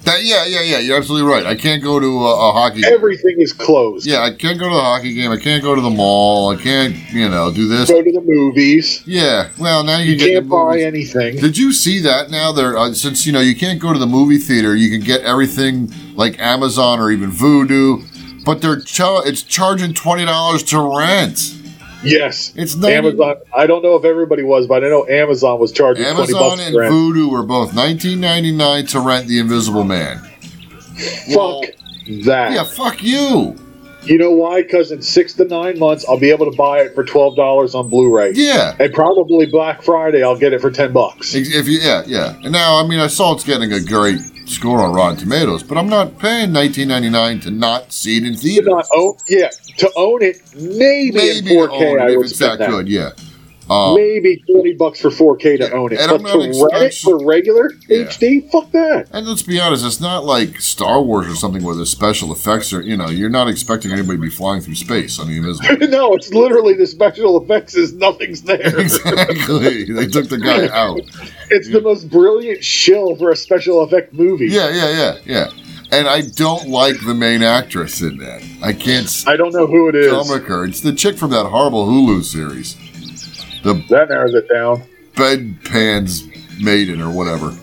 that, yeah, yeah, yeah. You're absolutely right. I can't go to a, a hockey. game. Everything is closed. Yeah, I can't go to the hockey game. I can't go to the mall. I can't, you know, do this. Go to the movies. Yeah. Well, now you, You can can't buy movies. anything. Did you see that now? There, uh, since you know you can't go to the movie theater, you can get everything like Amazon or even Vudu, but they're cha- it's charging twenty dollars to rent. Yes. It's not Amazon. I don't know if everybody was, but I know Amazon was charging Amazon and. Vudu were both nineteen ninety nine to rent The Invisible Man. Well, Fuck that. Yeah, fuck you. You know why? Because in six to nine months, I'll be able to buy it for twelve dollars on Blu-ray. Yeah. And probably Black Friday, I'll get it for ten bucks. If if you, yeah, yeah. And now, I mean, I saw it's getting a great score on Rotten Tomatoes, but I'm not paying nineteen ninety nine to not see it in To theaters. not own, yeah, to own it, maybe, Maybe in four K, own it I if would it's that that. good. Yeah. Um, Maybe twenty bucks for four K to Yeah, own it, and but I'm to rent it for regular Yeah. HD, fuck that. And let's be honest, it's not like Star Wars or something where the special effects are, you know, you're not expecting anybody to be flying through space I mean, Invisible. no, it's literally the special effects is nothing's there. exactly. They took the guy out. It's the most brilliant shill for a special effect movie. Yeah, yeah, yeah, yeah. And I don't like the main actress in that. I can't I don't know who it is. her. It's the chick from that horrible Hulu series. The That narrows it down. Bedpans Maiden or whatever.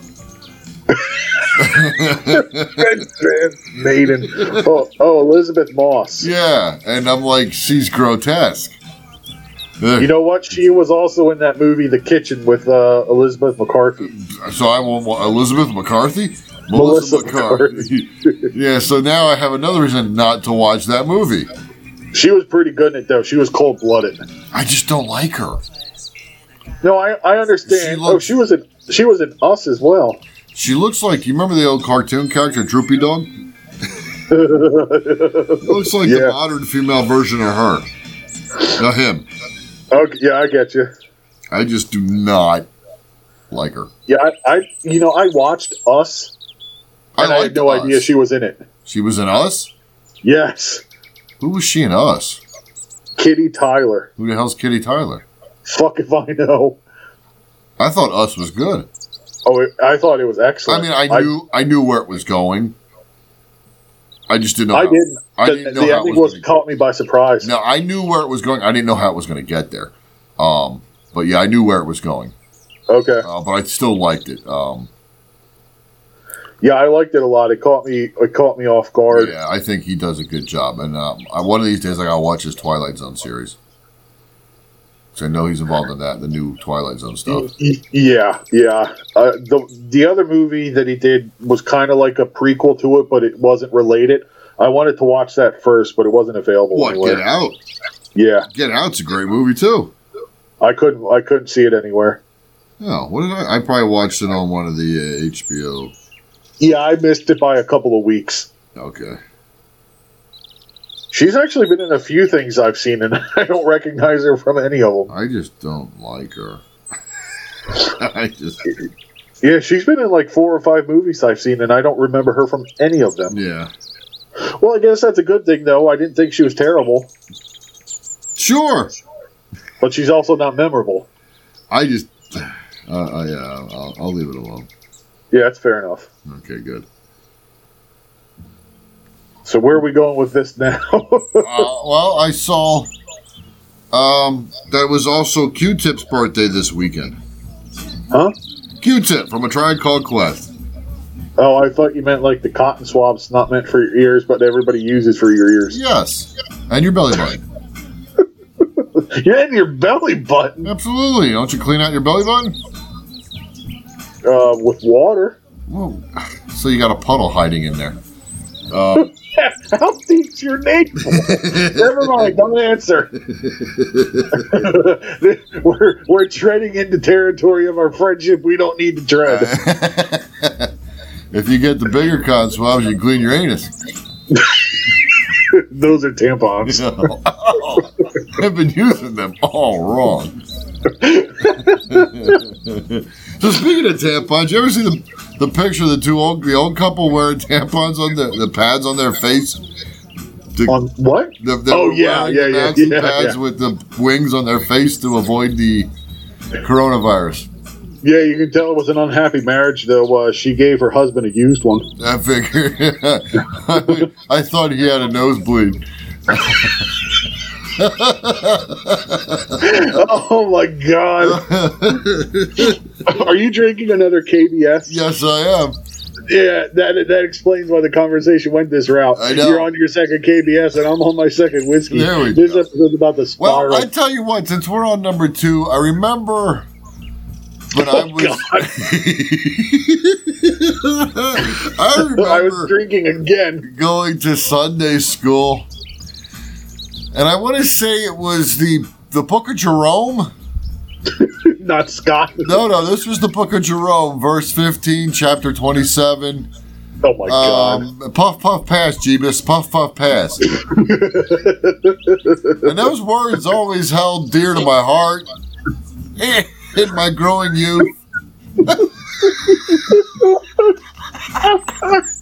Red Van Maiden. Oh, oh, Elisabeth Moss. Yeah, and I'm like, she's grotesque. You know what? She was also in that movie, The Kitchen, with uh, Elizabeth McCarthy. so I want Elizabeth McCarthy. Melissa McCarthy. yeah, so now I have another reason not to watch that movie. She was pretty good in it, though. She was cold blooded. I just don't like her. No, I, I understand. She oh, she was in she was in Us as well. She looks like you remember the old cartoon character Droopy Dog. looks like the modern female version of her. Not him. Okay, yeah, I get you. I just do not like her. Yeah, I, I you know I watched Us, and I, had no Us. idea she was in it. She was in Us. Yes, Who was she in Us? Kitty Tyler. Who the hell's Kitty Tyler? Fuck if I know. I thought Us was good. Oh, it, I thought it was excellent. I mean, I knew I, knew where it was going. I just didn't know. I how, didn't. I the, didn't know the ending was. was caught me by surprise. No, I knew where it was going. I didn't know how it was going to get there. Um, but yeah, I knew where it was going. Okay. Uh, but I still liked it. Um, Yeah, I liked it a lot. It caught me. It caught me off guard. yeah, I think he does a good job. And um, I, one of these days, I gotta watch his Twilight Zone series. So I know he's involved in that, the new Twilight Zone stuff. Yeah, yeah. Uh, the the other movie that he did was kind of like a prequel to it, but it wasn't related. I wanted to watch that first, but it wasn't available What? anywhere. Get Out. Yeah, Get Out's a great movie too. I couldn't. I couldn't see it anywhere. Oh, what did I? I probably watched it on one of the uh, HBO. Yeah, I missed it by a couple of weeks. Okay. She's actually been in a few things I've seen, and I don't recognize her from any of them. I just don't like her. I just Yeah, she's been in like four or five movies I've seen, and I don't remember her from any of them. yeah. Well, I guess that's a good thing, though. I didn't think she was terrible, Sure. but she's also not memorable. I just. Uh, uh, yeah, I'll, I'll leave it alone. Yeah, that's fair enough. Okay, good. So where are we going with this now? uh, well, I saw um, that was also Q-Tip's birthday this weekend. huh? Q-Tip from a Tribe Called Quest. Oh, I thought you meant like the cotton swabs, not meant for your ears, but everybody uses for your ears. Yes, and your belly button. Yeah, and your belly button Absolutely. Don't you clean out your belly button? uh, with water. Whoa. So you got a puddle hiding in there. Uh, How deep's your navel? Never mind, don't answer. we're we're treading into territory of our friendship we don't need to tread. if you get the bigger cotton swabs, you clean your anus. Those are tampons. Oh, I've been using them all wrong. So speaking of tampons, you ever see the the picture of the two old the old couple wearing tampons on the, the pads on their face? The, On what? the, they Oh, yeah, yeah, yeah, yeah, pads yeah. with the wings on their face to avoid the coronavirus. Yeah, you can tell it was an unhappy marriage, though. Uh, she gave her husband a used one. I figure. I thought he had a nosebleed. Oh my god! Are you drinking another KBS? yes, I am. Yeah, that that explains why the conversation went this route. I know. You're on your second KBS, and I'm on my second whiskey. There we this go. episode's about the spiral. Well, I tell you what, since we're on number two, I remember when oh, I Oh, was. I I was remember drinking again. going to Sunday school, and I want to say it was the the Book of Jerome. Not Scott. No, no, this was the Book of Jerome, verse fifteen, chapter twenty-seven. Oh my god. Um, puff, puff, pass, Jeebus. Puff, puff, pass. and those words always held dear to my heart in my growing youth.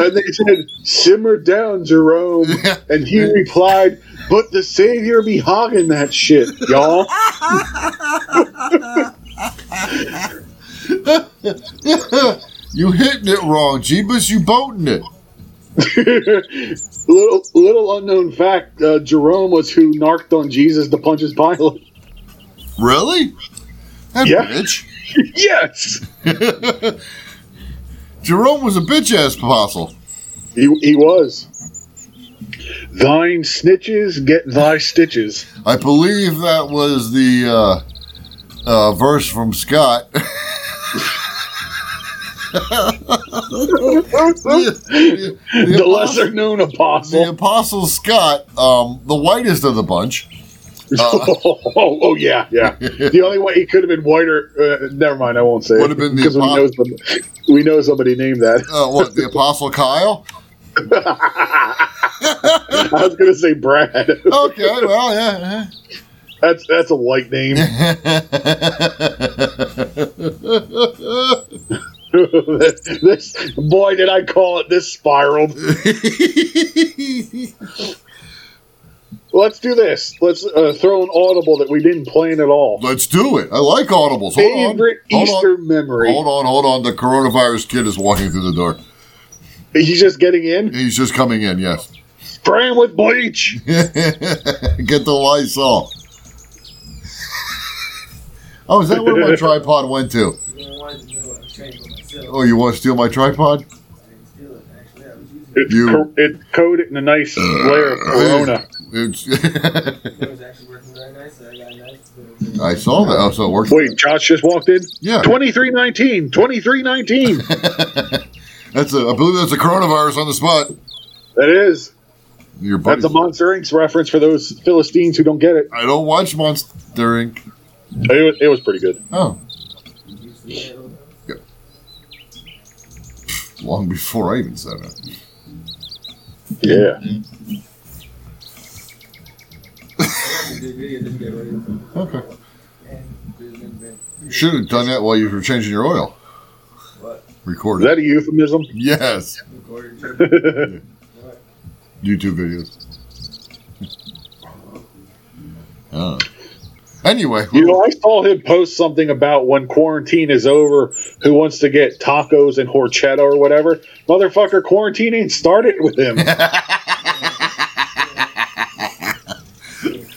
And they said, "Simmer down, Jerome." And he replied, "But the Savior be hogging that shit, y'all." you hitting it wrong, Jeebus. You boating it. little little unknown fact: uh, Jerome was who narked on Jesus to Pontius Pilate. Really? That Yeah. bitch. yes, Jerome was a bitch ass apostle. he, he was. Thine snitches get thy stitches. I believe that was the uh, uh, verse from Scott. the, the The apostle- lesser known apostle. the apostle. apostle Scott, um, the whitest of the bunch. Oh, oh, oh, yeah, yeah. The only way he could have been whiter. Uh, never mind, I won't say Would have been the because we know, apostle- some, we know somebody named that. Uh, what the apostle Kyle? I was going to say Brad. Okay, well, yeah. That's that's a white name. this boy, did I call it? This spiraled. Let's do this. Let's uh, throw an audible that we didn't plan at all. Let's do it. I like audibles. Hold on. Favorite Hold Easter on. memory. Hold on, hold on. The coronavirus kid is walking through the door. He's just getting in. He's just coming in, yes. Spray him with bleach. Get the Lysol. Oh, is that where my tripod went to? Oh, you want to steal my tripod? It's, You- co- it's coated in a nice layer of Corona. It's I saw that. Oh, so it works. Wait, Josh just walked in. Yeah. Twenty three nineteen. Twenty three nineteen. That's a. I believe that's a coronavirus on the spot. That is. Your That's a Monster Inc. reference for those Philistines who don't get it. I don't watch Monster Inc. It was, it was pretty good. Oh. Yeah. Long before I even said it. Yeah. Mm-hmm. Okay. You should have done that while you were changing your oil. What? Recorded. Is that a euphemism? yes. YouTube videos. Uh, anyway, You know, I saw him post something about when quarantine is over, who wants to get tacos and horchata or whatever. Motherfucker, quarantine ain't started with him.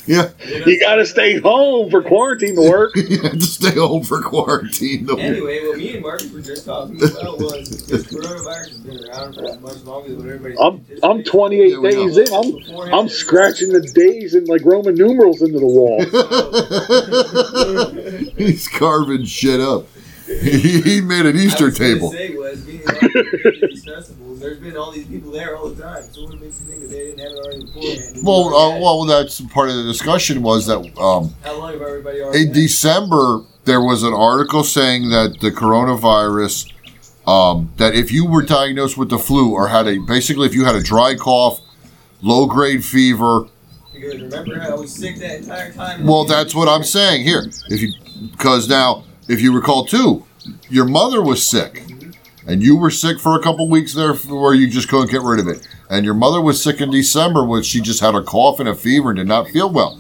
yeah, you gotta stay home for quarantine to work. you had to stay home for quarantine. though. Anyway, what me and Marcus were just talking about was this coronavirus has been around for much longer than what everybody's I'm I'm 28 Yeah, days know. in. I'm I'm scratching the days and like Roman numerals into the wall. He's carving shit up. He, he made an Easter table. Say was being around for these festivals. There's been all these people there all the time. So what makes you think that they didn't have it already beforehand? Well, uh, well, that's part of the discussion was that um, how long have everybody already? in had? December there was an article saying that the coronavirus, um, that if you were diagnosed with the flu or had a basically if you had a dry cough, low grade fever, Because remember I was sick that entire time. well, that's what I'm saying here. If you because now if you recall too, your mother was sick. And you were sick for a couple weeks there where you just couldn't get rid of it. And your mother was sick in December when she just had a cough and a fever and did not feel well.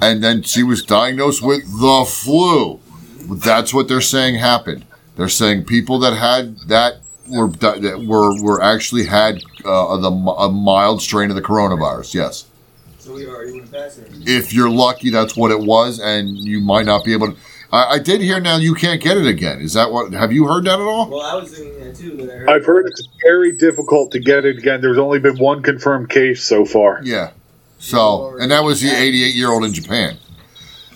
And then she was diagnosed with the flu. That's what they're saying happened. They're saying people that had that were that were were actually had uh, the a mild strain of the coronavirus. Yes, So we already would have passed it. if you're lucky, that's what it was, and you might not be able to. I, I did hear now you can't get it again. Is that what? Have you heard that at all? Well, I was thinking that too, but I heard. I've heard it's very difficult to get it again. There's only been one confirmed case so far. Yeah. So, and that was the 88 year old in Japan.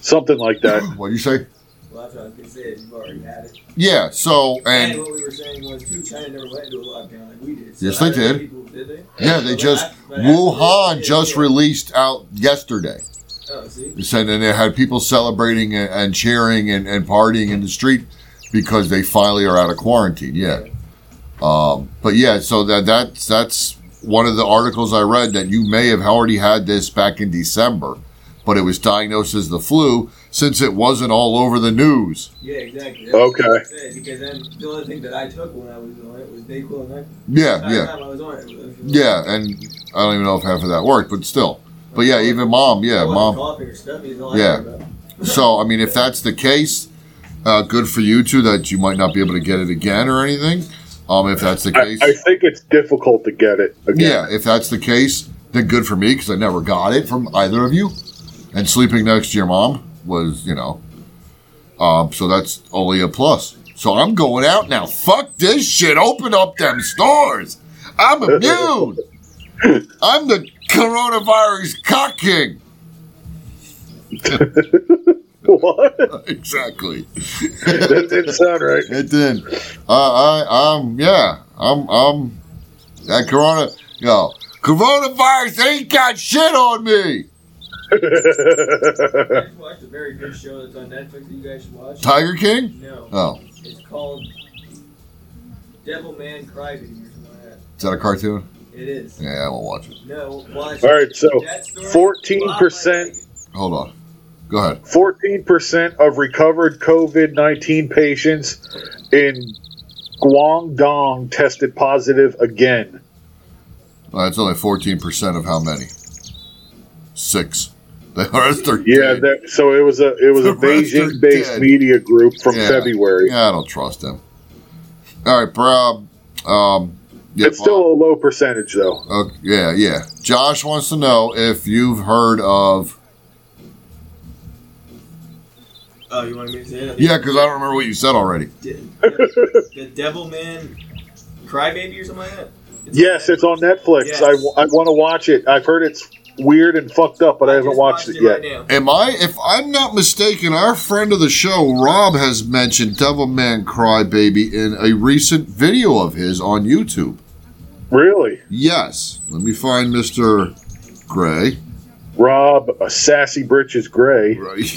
Something like that. What do you say? Well, that's what I was gonna say. You've already had it. Yeah. So, And, and what we were saying was too. China never went into a lockdown like we did. So Yes, they I don't know did. People, did they? yeah, they But just after- but Wuhan just released out yesterday. Oh, see. They and they had people celebrating and, and cheering and, and partying in the street because they finally are out of quarantine. Yeah. Um, but yeah, so that that's that's one of the articles I read that you may have already had this back in December, but it was diagnosed as the flu since it wasn't all over the news. Yeah, exactly. That's Okay. I said, because then the only thing that I took when I was on it was Dayquil and Yeah, Entire yeah. time I was on it. Yeah, and I don't even know if half of that worked, but still. But yeah, even mom, yeah, mom. Coughing or stuffy is all I Yeah. So I mean, if that's the case, uh, good for you too that you might not be able to get it again or anything. Um, if that's the I, case, I think it's difficult to get it again. yeah, if that's the case, then good for me because I never got it from either of you. And sleeping next to your mom, was, you know, um, so that's only a plus. So I'm going out now. Fuck this shit. Open up them stores. I'm immune. I'm the coronavirus cock king. what? exactly. That didn't sound right. It did. Uh, I, I'm, yeah, I'm, I'm, that corona, yo, coronavirus ain't got shit on me. I watched a very good show that's on Netflix that you guys should watch. Tiger King? No. Oh, It's called Devil Man Crybaby or something like that. is that a cartoon? It is. Yeah, I won't watch it. No, watch All right, so 14% Hold on. Go ahead. 14% of recovered COVID 19 patients in Guangdong tested positive again. Uh, it's only 14% of how many? Six. The rest are Yeah, dead. that, so it was a it was a The rest are Beijing based media group from Yeah. February. Yeah, I don't trust them. All right, bro. Um, yeah, It's still a low percentage though. uh, yeah, yeah. Josh wants to know if you've heard of. Oh, you want me to say it? Yeah, because I don't remember what you said already. De- the Devil Man Crybaby or something like that? It's Yes, it's on Netflix. Yes. I, want to watch it. I've heard it's weird and fucked up, but I, haven't just watched it right yet. now. Am I? If I'm not mistaken, our friend of the show, Rob, has mentioned Devilman Crybaby in a recent video of his on YouTube. Really? Yes. Let me find Mr. Gray. Rob, a sassy britches gray. Right.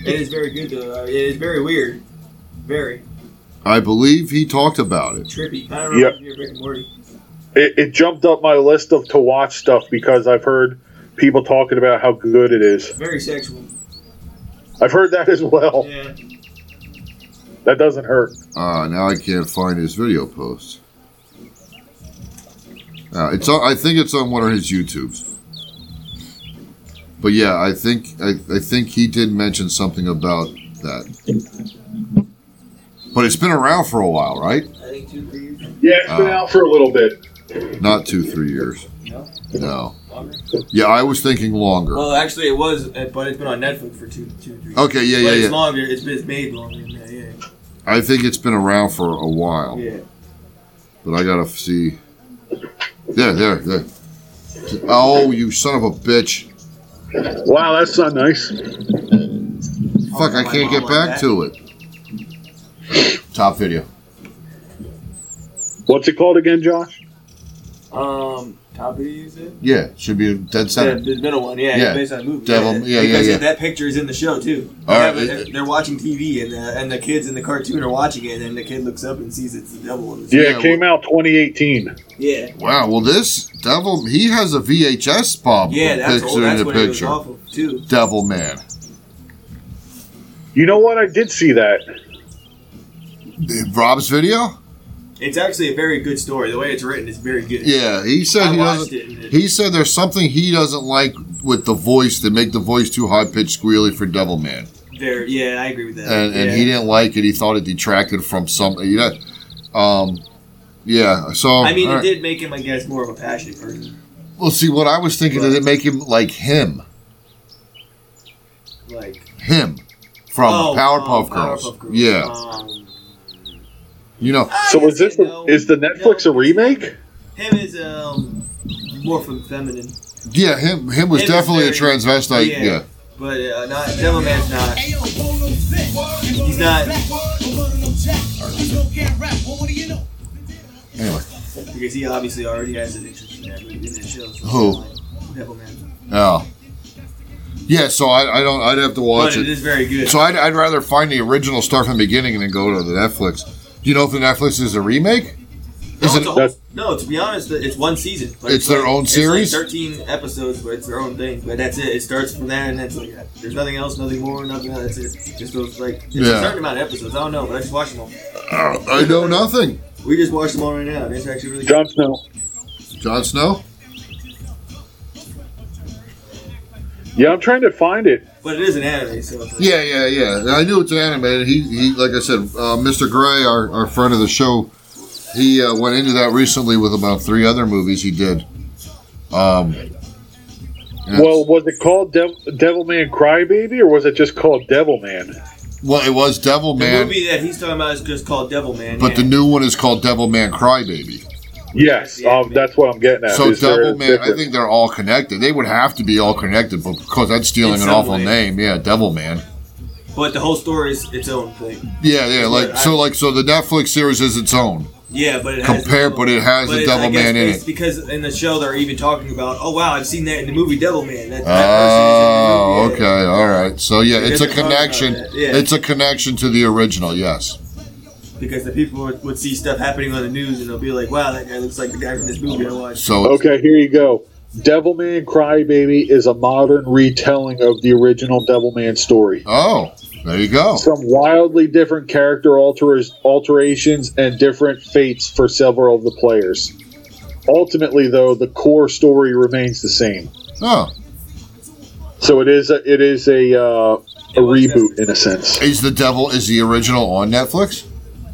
It is very good though. Uh, It is very weird. Very I believe he talked about it. trippy. I don't Yep. if you're Rick and Morty. It, it jumped up my list of to watch stuff because I've heard people talking about how good it is. Very sexual. I've heard that as well. Yeah. That doesn't hurt. Uh, now I can't find his video post. Uh, it's on, I think it's on one of his YouTubes. But yeah, I think I, I think he did mention something about that. But it's been around for a while, right? I think two, three years. Yeah, it's been out for a little bit. Not two, three years. No? No. Longer? Yeah, I was thinking longer. Well, actually, it was, uh, but it's been on Netflix for two, two, three. Okay, yeah, but yeah, it's yeah. longer. It's been it's made longer than that. Yeah. I think it's been around for a while. Yeah. But I gotta see. There, there, there. Oh, you son of a bitch. Wow, that's not nice. Fuck, I can't get back to it. Top video. What's it called again, Josh? Um, top video you said? Yeah, should be a dead Yeah, center. the middle one. Yeah, Yeah. yeah. based on a movie. Devil- yeah, yeah, because yeah. That picture is in the show too. They All have right, a- it- they're watching TV, and the, and the kids in the cartoon are watching it, and the kid looks up and sees it's the devil. in the Yeah, Yeah, it came out 2018. Yeah. Wow, well, this devil, he has a VHS Bob Yeah, that's, picture old, that's in the what it was picture. off of too. Devil Man. You know what? I did see that. Rob's video? It's actually a very good story. The way it's written is very good. Yeah, he said I he doesn't. it. He said there's something he doesn't like with the voice that make the voice too high pitched squealy for Devil Man, There, yeah, I agree with that. and and yeah. he didn't like it. He thought it detracted from something. You know, um, yeah. So I mean, it right. did make him, I guess, more of a passionate person. Well, see, what I was thinking did it make him like him, Like him from oh, Powerpuff, um, Girls. Powerpuff Girls. Yeah, Um, you know. So is this the, is the Netflix a remake? him is um more from feminine, Yeah, him. Him was Him is definitely a transvestite. yeah. Yeah. but uh, not Devil Man's not. He's not Anyway, because he obviously already has an interest in that movie in that show. So Who? like, Devil Man. oh, yeah. So I, I don't. I'd have to watch But it it. is very good. So I'd, I'd rather find the original start from the beginning and then go to the Netflix. Do you know if the Netflix is a remake? no, Is it's it? a whole- no, to be honest, it's one season. But It's their like- own it's series? Like Thirteen episodes, but it's their own thing. But that's it. It starts from that, and that's like. There's nothing else, nothing more, nothing. Else. That's it. Just those like it's Yeah. a certain amount of episodes. I don't know, but I just watched them all. Uh, I know nothing. We just watched them all right now. and It's actually really good. Jon Snow. Jon Snow. Yeah, I'm trying to find it. But it is an anime, so it's like, Yeah, yeah, yeah. I knew it's animated. He, he, like I said, uh, Mr. Gray, our, our friend of the show, he uh, went into that recently with about three other movies he did. Um, Well, was it called Devil Man Crybaby, or was it just called Devil Man? well, it was Devil Man. The Man, movie that he's talking about is just called Devil Man. but yeah. the new one is called Devil Man Crybaby. Yes, um, that's what I'm getting at. So Is there Devil a Man, I think they're all connected. They would have to be all connected, but because that's stealing an awful way. name. Yeah, Devil Man. But the whole story is its own thing. Yeah, yeah. Like But I- so, like so, the Netflix series is its own. Yeah, but it has Compare, but it has the Devil Man in it. Because in the show they're even talking about, oh wow, I've seen that in the movie Devil Man. That, that Oh, person is in the movie. okay, all right. So yeah, it's a Because they're talking about connection. yeah. It's a connection to the original. Yes. Because the people would, would see stuff happening on the news and they'll be like, wow, that guy looks like the guy from this movie I watched. So Okay, here you go. Devilman Crybaby is a modern retelling of the original Devilman story. oh, there you go. Some wildly different character alters, alterations and different fates for several of the players. Ultimately, though, the core story remains the same. Oh, So it is a, it is a uh, a reboot in a sense. is the Devil is the original on Netflix?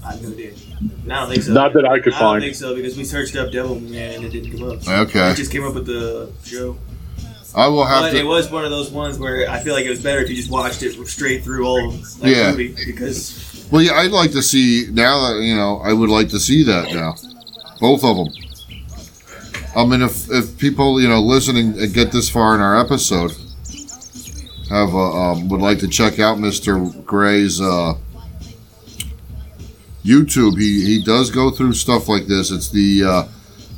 I have no idea. I don't think so. Not that I could find. I don't think so because we searched up Devil Man and it didn't come up. Okay. It just came up with the show. I will have But it was one of those ones where I feel like it was better if you just watched it straight through all of that Yeah. movie because Well, yeah, I'd like to see now that you know. I would like to see that now, both of them. I mean, if if people you know listening and get this far in our episode have a, um, would like to check out Mister Gray's uh, YouTube, he he does go through stuff like this. It's the uh,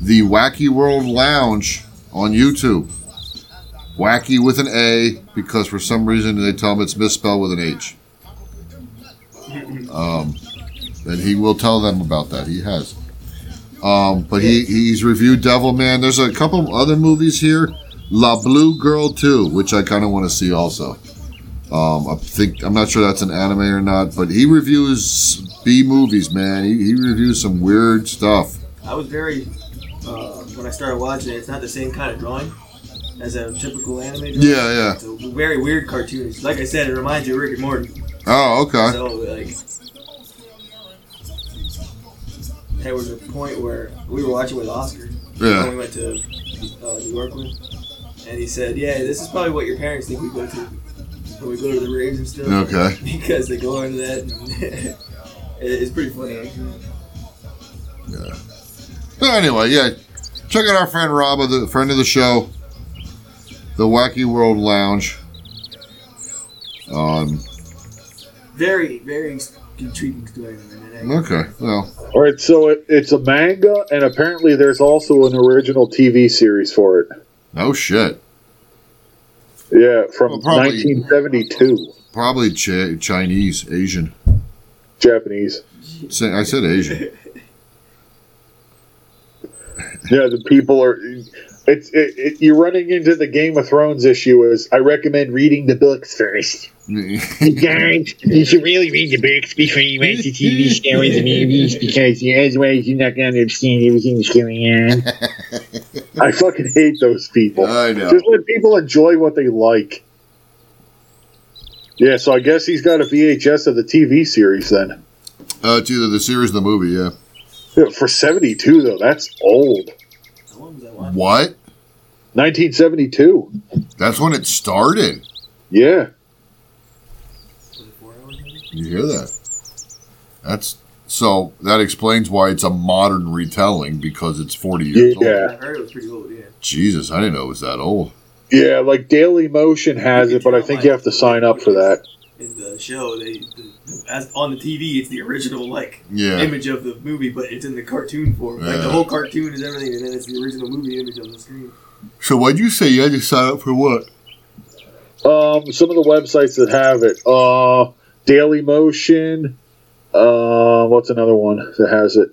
the Wacky World Lounge on YouTube. Wacky with an A because for some reason they tell him it's misspelled with an H. Um, and he will tell them about that. He has. Um, but he, he's reviewed Devil Man. There's a couple other movies here. La Blue Girl 2, which I kind of want to see also. Um, I think I'm not sure that's an anime or not, but he reviews B movies, man. He, he reviews some weird stuff. I was very uh, when I started watching it. It's not the same kind of drawing as a typical anime. Drawing. Yeah, yeah. It's a very weird cartoon. Like I said, it reminds you of Rick and Morty. Oh, okay. So like, there was a point where we were watching with Oscar. Yeah. When we went to uh, New York with, and he said, "Yeah, this is probably what your parents think we go to when we go to the raves and stuff." Okay. because they go into that. And it's pretty funny actually. Yeah. But anyway, yeah, check out our friend Rob, the friend of the show, the Wacky World Lounge. Um, Very, very intriguing story. man. okay, well, All right, so it, it's a manga, and apparently there's also an original TV series for it. no shit. Yeah, from Well, probably- 1972, Probably Ch- Chinese, Asian. Japanese. Say- I said Asian. Yeah, the people are. It's it, it, you're running into the Game of Thrones issue. Is I recommend reading the books first. You guys, you should really read the books before you watch the TV show and the movies because otherwise you're not going to understand everything that's going on. I fucking hate those people. I know. Just let people enjoy what they like. Yeah, so I guess he's got a VHS of the TV series then. Uh, it's either the series or the movie, yeah. Yeah, For 72, though, that's old. What? 1972. That's when it started. Yeah. You hear that? That's so that explains why it's a modern retelling because it's 40 years old. Yeah. I heard it was pretty old. Yeah. Jesus, I didn't know it was that old. Yeah, like Daily Motion has it, but I think you have to sign up for that. In the show, they the, as on the TV, it's the original like Yeah. image of the movie, but it's in the cartoon form. Like the whole cartoon is everything, and then it's the original movie image on the screen. So why'd you say you had to sign up for what? Um, some of the websites that have it, uh, Daily Motion. Uh, what's another one that has it?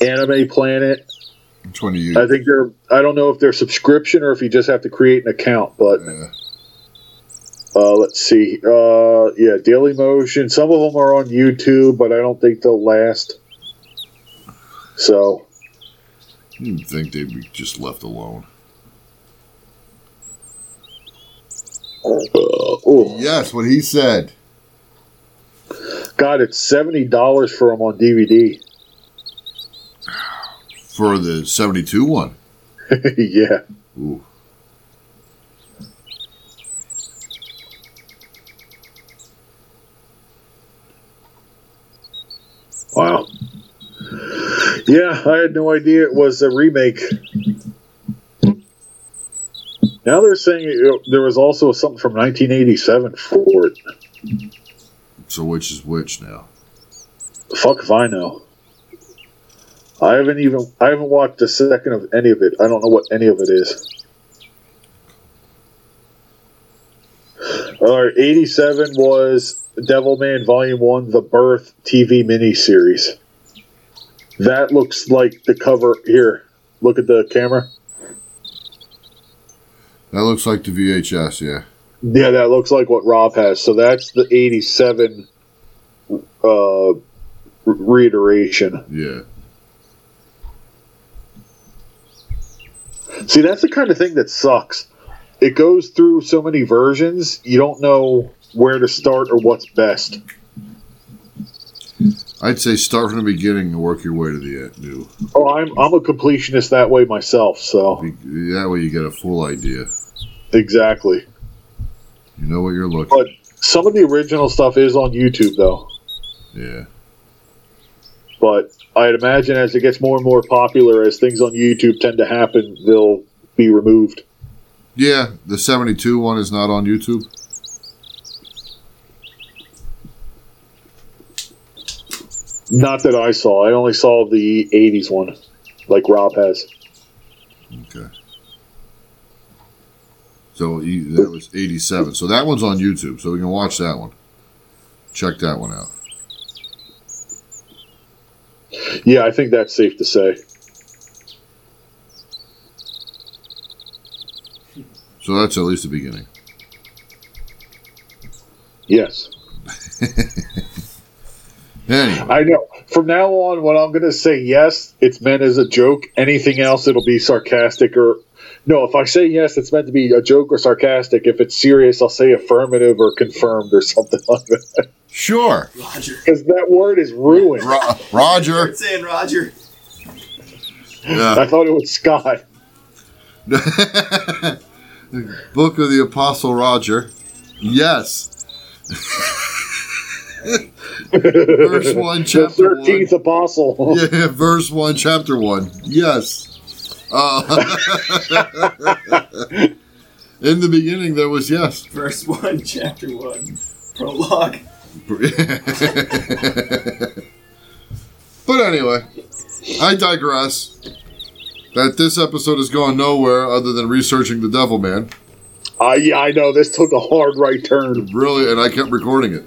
Anime Planet. Do you? I think they're. I don't know if they're subscription or if you just have to create an account. But Yeah. uh, let's see. Uh, yeah, Daily Motion. Some of them are on YouTube, but I don't think they'll last. So You'd think they'd be just left alone. uh, oh Yes, what he said. God, it's seventy dollars for them on DVD for the 72 one. yeah. Ooh. Wow. Yeah, I had no idea it was a remake. Now they're saying it, there was also something from 1987 for it. So which is which now? Fuck if I know. I haven't even I haven't watched a second of any of it. I don't know what any of it is. All right, 87 was Devilman Volume 1 The Birth TV miniseries. That looks like the cover here. Look at the camera. That looks like the VHS, yeah. Yeah, that looks like what Rob has. So that's the 87 uh, reiteration. Yeah. See, that's the kind of thing that sucks. It goes through so many versions, you don't know where to start or what's best. I'd say start from the beginning and work your way to the end, new. Oh, I'm I'm a completionist that way myself, so That way you get a full idea. exactly. You know what you're looking. But some of the original stuff is on YouTube though. Yeah. But I'd imagine as it gets more and more popular, as things on YouTube tend to happen, they'll be removed. Yeah, the 72 one is not on YouTube. Not that I saw. I only saw the '80s one, like Rob has. Okay. So that was 87. So that one's on YouTube, so we can watch that one. Check that one out. Yeah, I think that's safe to say. So that's at least the beginning. Yes. Anyway, I know. From now on, when I'm going to say yes, it's meant as a joke. Anything else, it'll be sarcastic or. No, if I say yes, it's meant to be a joke or sarcastic. If it's serious, I'll say affirmative or confirmed or something like that. Sure. Roger. Because that word is ruined. Ro- Roger. Start saying Roger. I thought it was Scott. Book of the Apostle Roger. Yes. Verse 1, The chapter 1. thirteenth apostle. Yeah, verse 1, chapter 1. Yes. Uh, in the beginning, there was yes. Verse 1, chapter 1. Prologue. but anyway, I digress. That this episode is going nowhere other than researching the Devilman. Uh, yeah, I know. This took a hard right turn. Really, and I kept recording it.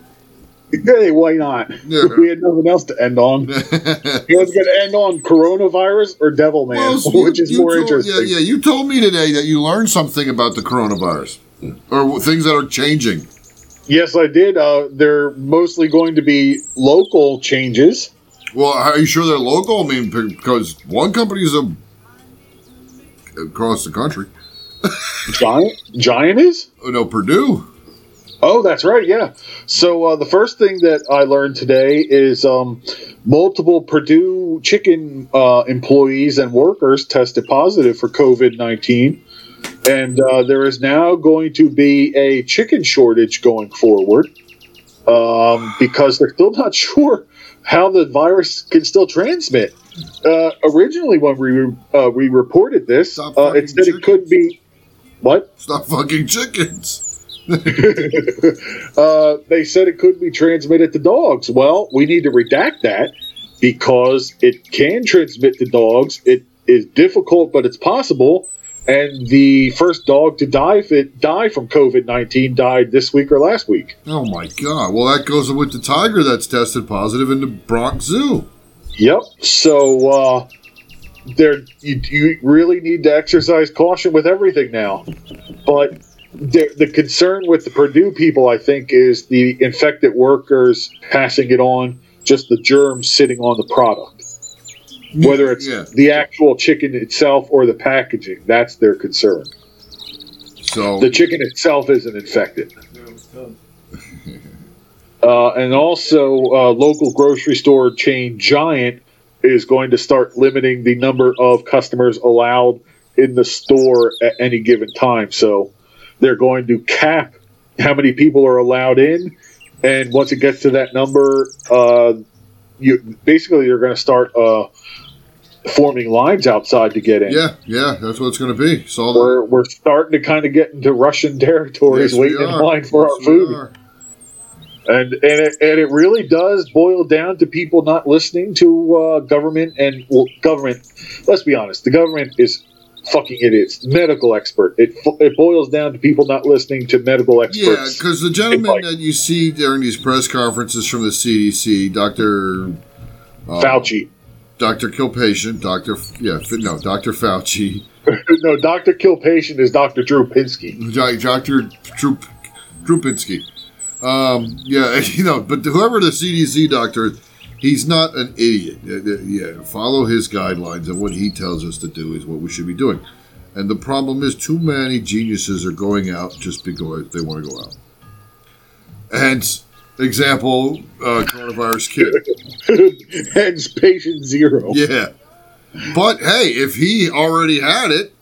Hey, why not? Yeah. We had nothing else to end on. You was going to end on coronavirus or Devilman, Well, you- which is more told- interesting. Yeah, yeah. You told me today that you learned something about the coronavirus or things that are changing. Yes, I did. Uh, they're mostly going to be local changes. Well, are you sure they're local? I mean, because one company is a, across the country. Giant, Giant is. Oh, no, Perdue. Oh, that's right. Yeah. So uh, the first thing that I learned today is um, multiple Perdue chicken uh, employees and workers tested positive for COVID nineteen, and uh, there is now going to be a chicken shortage going forward um, because they're still not sure how the virus can still transmit. Uh, originally, when we uh, we reported this, uh, it said it could be what. Stop fucking chickens. uh, they said it could be transmitted to dogs. Well, we need to redact that because it can transmit to dogs. It is difficult, but it's possible. And the first dog to die, if it die from COVID nineteen, died this week or last week. Oh my god. Well, that goes with the tiger that's tested positive in the Bronx Zoo. Yep. So uh, there, you, you really need to exercise caution with everything now. But the, the concern with the Perdue people, I think, is the infected workers passing it on, just the germs sitting on the product. Whether it's Yeah. the actual chicken itself or the packaging, that's their concern. So The chicken itself isn't infected. Uh, and also, uh, local grocery store chain Giant is going to start limiting the number of customers allowed in the store at any given time. So they're going to cap how many people are allowed in, and once it gets to that number, uh, you basically you're going to start uh, forming lines outside to get in. Yeah, yeah, that's what it's going to be. Saw that. We're, we're starting to kind of get into Russian territories, Yes, waiting in line for Yes, our food. and and it, and it really does boil down to people not listening to uh, government and well, government. Let's be honest, the government is fucking idiots. Medical expert. It it boils down to people not listening to medical experts. Yeah, because the gentleman Like- that you see during these press conferences from the CDC, Doctor Fauci. Doctor Kilpatient, Doctor yeah, no, Doctor Fauci, no, Doctor Kill Patient is Doctor Drew Pinsky. Doc- Doctor Drup, Drupinski. Um, yeah, you know, but whoever the CDC doctor, is, he's not an idiot. Yeah, follow his guidelines, and what he tells us to do is what we should be doing. And the problem is, too many geniuses are going out just because they want to go out. Hence, example, uh, coronavirus kid. Hence patient zero. Yeah. But hey, if he already had it,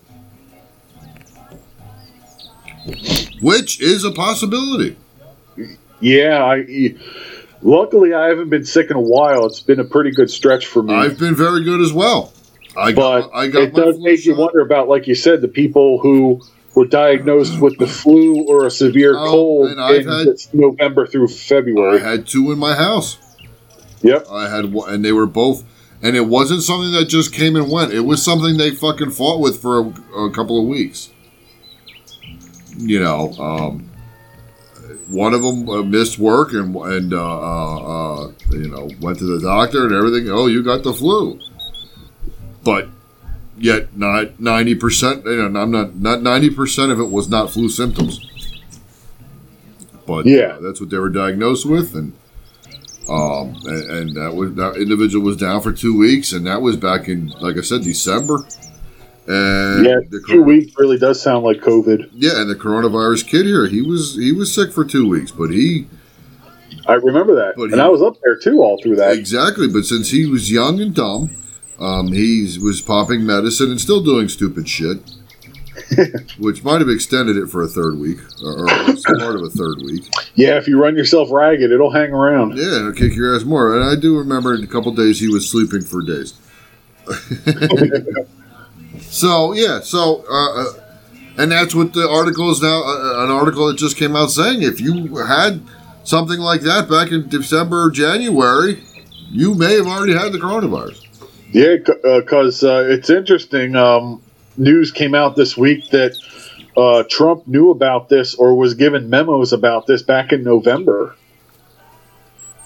which is a possibility. Yeah, I. Luckily, I haven't been sick in a while. It's been a pretty good stretch for me. I've been very good as well. I but got, I got it does make you wonder about, like you said, the people who were diagnosed with the flu or a severe Oh, cold and I've in had- November through February. I had two in my house. Yep. I had one, and they were both, and it wasn't something that just came and went. It was something they fucking fought with for a, a couple of weeks. You know, um, one of them uh, missed work and and uh, uh, uh, you know went to the doctor and everything. Oh, you got the flu, but yet not ninety percent. You know, I'm not not ninety percent of it was not flu symptoms. But Yeah. uh, that's what they were diagnosed with, and um, and, and that was that individual was down for two weeks, and that was back in, like I said, December. And yeah, the two weeks really does sound like COVID. yeah, and the coronavirus kid here, he was he was sick for two weeks, but he I remember that, But and he- I was up there too all through that. exactly. But since he was young and dumb, um, he was popping medicine and still doing stupid shit, which might have extended it for a third week or, or part of a third week. Yeah, if you run yourself ragged, it'll hang around. Yeah, it'll kick your ass more. And I do remember in a couple days he was sleeping for days. so yeah, so uh, uh, and that's what the article is now. Uh, an article that just came out saying if you had something like that back in December or January, you may have already had the coronavirus. Yeah, because uh, it's interesting. Um, news came out this week that uh, Trump knew about this or was given memos about this back in November,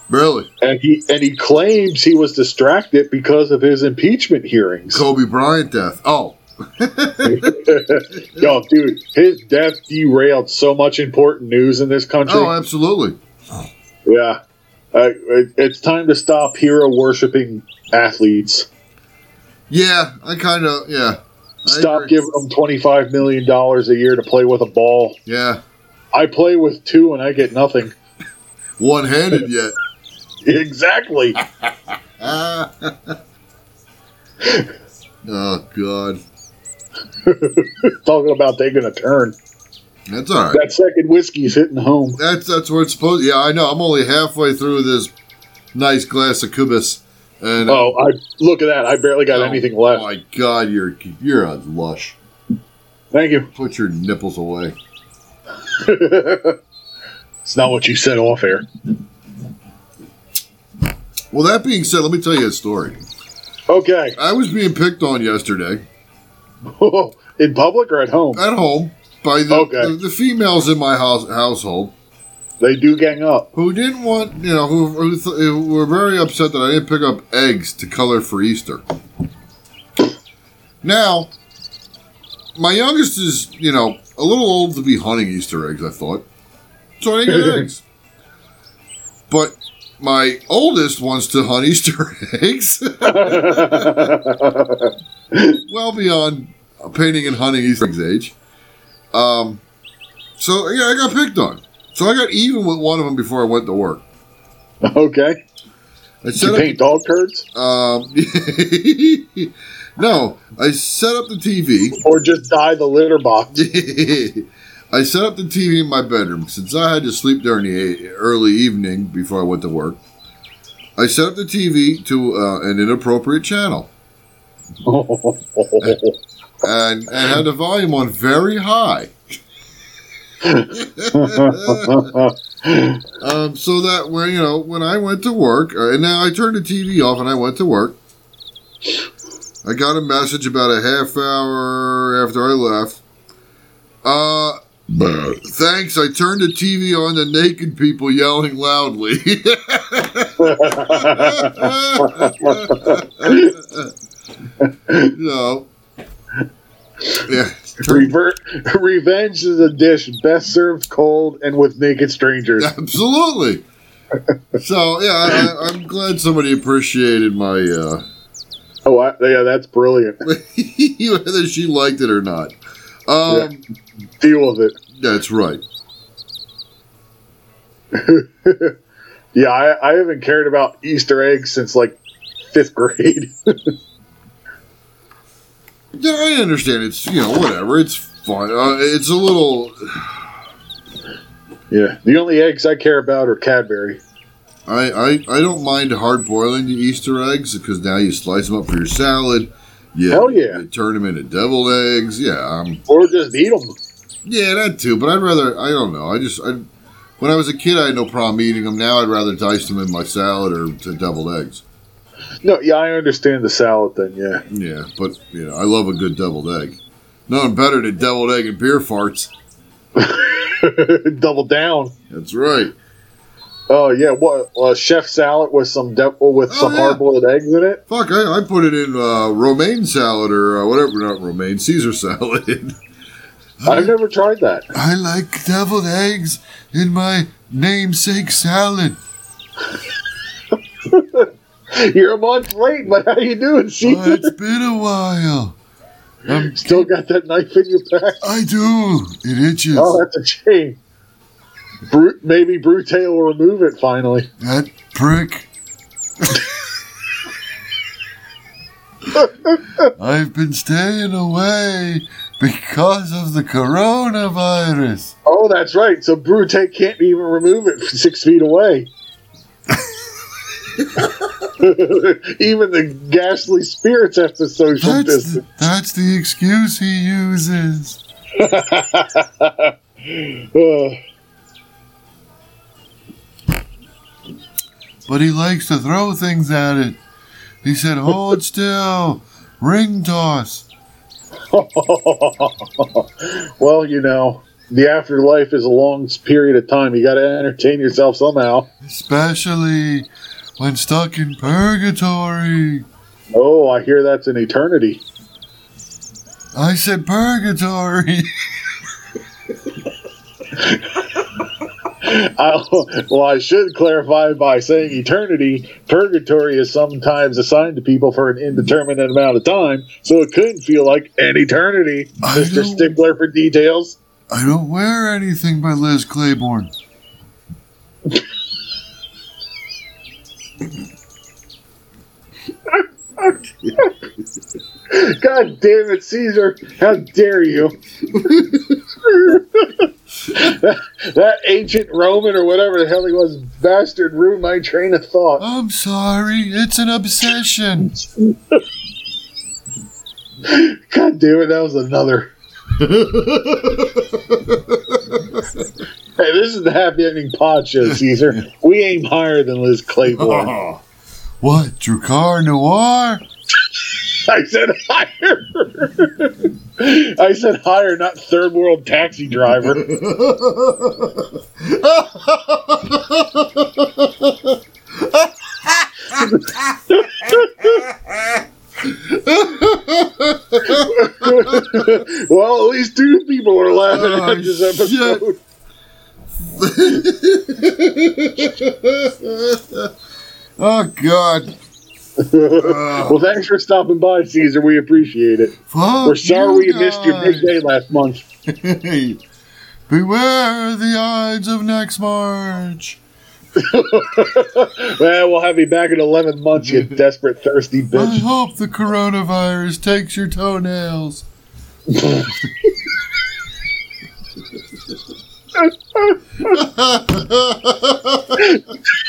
Really, and he and he claims he was distracted because of his impeachment hearings. Kobe Bryant death. Oh, Yo, dude, his death derailed so much important news in this country. oh, absolutely. yeah, uh, it, it's time to stop hero worshiping athletes. Yeah, I kind of yeah. Stop giving them twenty five million dollars a year to play with a ball. Yeah, I play with two and I get nothing. one handed yet. Exactly. Oh God, Talking about taking a turn. that's all right. That second whiskey's hitting home. That's that's where it's supposed. Yeah, I know. I'm only halfway through this nice glass of Cubis, and Oh, I look at that. I barely got Oh, anything left. Oh my God, you're you're a lush. Thank you. Put your nipples away. It's not what you said off air. Well, that being said, let me tell you a story. Okay. I was being picked on yesterday Oh In public or at home? at home by the Okay. the, the females in my house household They do gang up. who didn't want you know who, who, th- who were very upset that I didn't pick up eggs to color for Easter. Now, my youngest is you know a little old to be hunting Easter eggs. I thought, so I didn't get eggs. But my oldest wants to hunt Easter eggs, well beyond painting and hunting Easter eggs age. Um, so yeah, I got picked on. So I got even with one of them before I went to work. okay. I Did set you up, paint dog turds? um, no, I set up the TV. Or just dye the litter box? I set up the TV in my bedroom since I had to sleep during the early evening before I went to work. I set up the TV to uh, an inappropriate channel and, and had the volume on very high. Um, so that when you know when I went to work, uh, and now I turned the TV off and I went to work. I got a message about a half hour after I left. Uh, thanks. I turned the TV on to naked people yelling loudly. you know, yeah. Rever- revenge is a dish best served cold and with naked strangers. Absolutely. So yeah, I, I, I'm glad somebody appreciated my uh, Oh, I, yeah, that's brilliant. whether she liked it or not. Um, Deal with it. That's right. Yeah, I, I haven't cared about Easter eggs since like fifth grade. Yeah, I understand. It's you know whatever. It's fun. Uh, it's a little. yeah, the only eggs I care about are Cadbury. I, I, I don't mind hard boiling the Easter eggs because now you slice them up for your salad. Yeah, Hell yeah. You turn them into deviled eggs. Yeah, um, Or just eat them. yeah, that too. But I'd rather. I don't know. I just I, when I was a kid, I had no problem eating them. Now I'd rather dice them in my salad or to deviled eggs. No, yeah, I understand the salad then, yeah. Yeah, but you know, I love a good deviled egg. Nothing better than deviled egg and beer farts. Double down. That's right. Oh yeah, what uh, chef salad with some de- with some yeah. hard boiled eggs in it? Fuck, I, I put it in uh, romaine salad or uh, whatever, not romaine, Caesar salad. I've never tried that. I like deviled eggs in my namesake salad. You're a month late, but how you doing, Oh, it's been a while. I'm, Still got that knife in your back? I do. It itches. Oh, that's a shame. Brute, maybe Brute will remove it finally. That prick. I've been staying away because of the coronavirus. Oh, that's right. So Brute can't even remove it six feet away. even the ghastly spirits have to social That's distance. the, that's the excuse he uses. But he likes to throw things at it. He said, hold still. Ring toss. well, you know, the afterlife is a long period of time. You got to entertain yourself somehow. Especially when stuck in purgatory. Oh, I hear that's an eternity. I said purgatory. I, well, I should clarify by saying eternity. Purgatory is sometimes assigned to people for an indeterminate amount of time, so it couldn't feel like an eternity. I Mr. Stickler for details. I don't wear anything by Liz Claiborne. God damn it, Caesar! How dare you? that, that ancient Roman or whatever the hell he was, bastard, ruined my train of thought. I'm sorry, it's an obsession. God damn it, that was another. Hey, this is the Happy Ending Pod Show, Caesar. We aim higher than Liz Claiborne. What, Drakkar Noir? I said higher. I said higher, not third world taxi driver. well, at least two people are laughing Oh, at this episode. oh, God. well, thanks for stopping by, Caesar. We appreciate it. Fuck We're sorry you we missed your big day last month. Beware the Ides of next March. well, we'll have you back in 11 months, you desperate, thirsty bitch. I hope the coronavirus takes your toenails.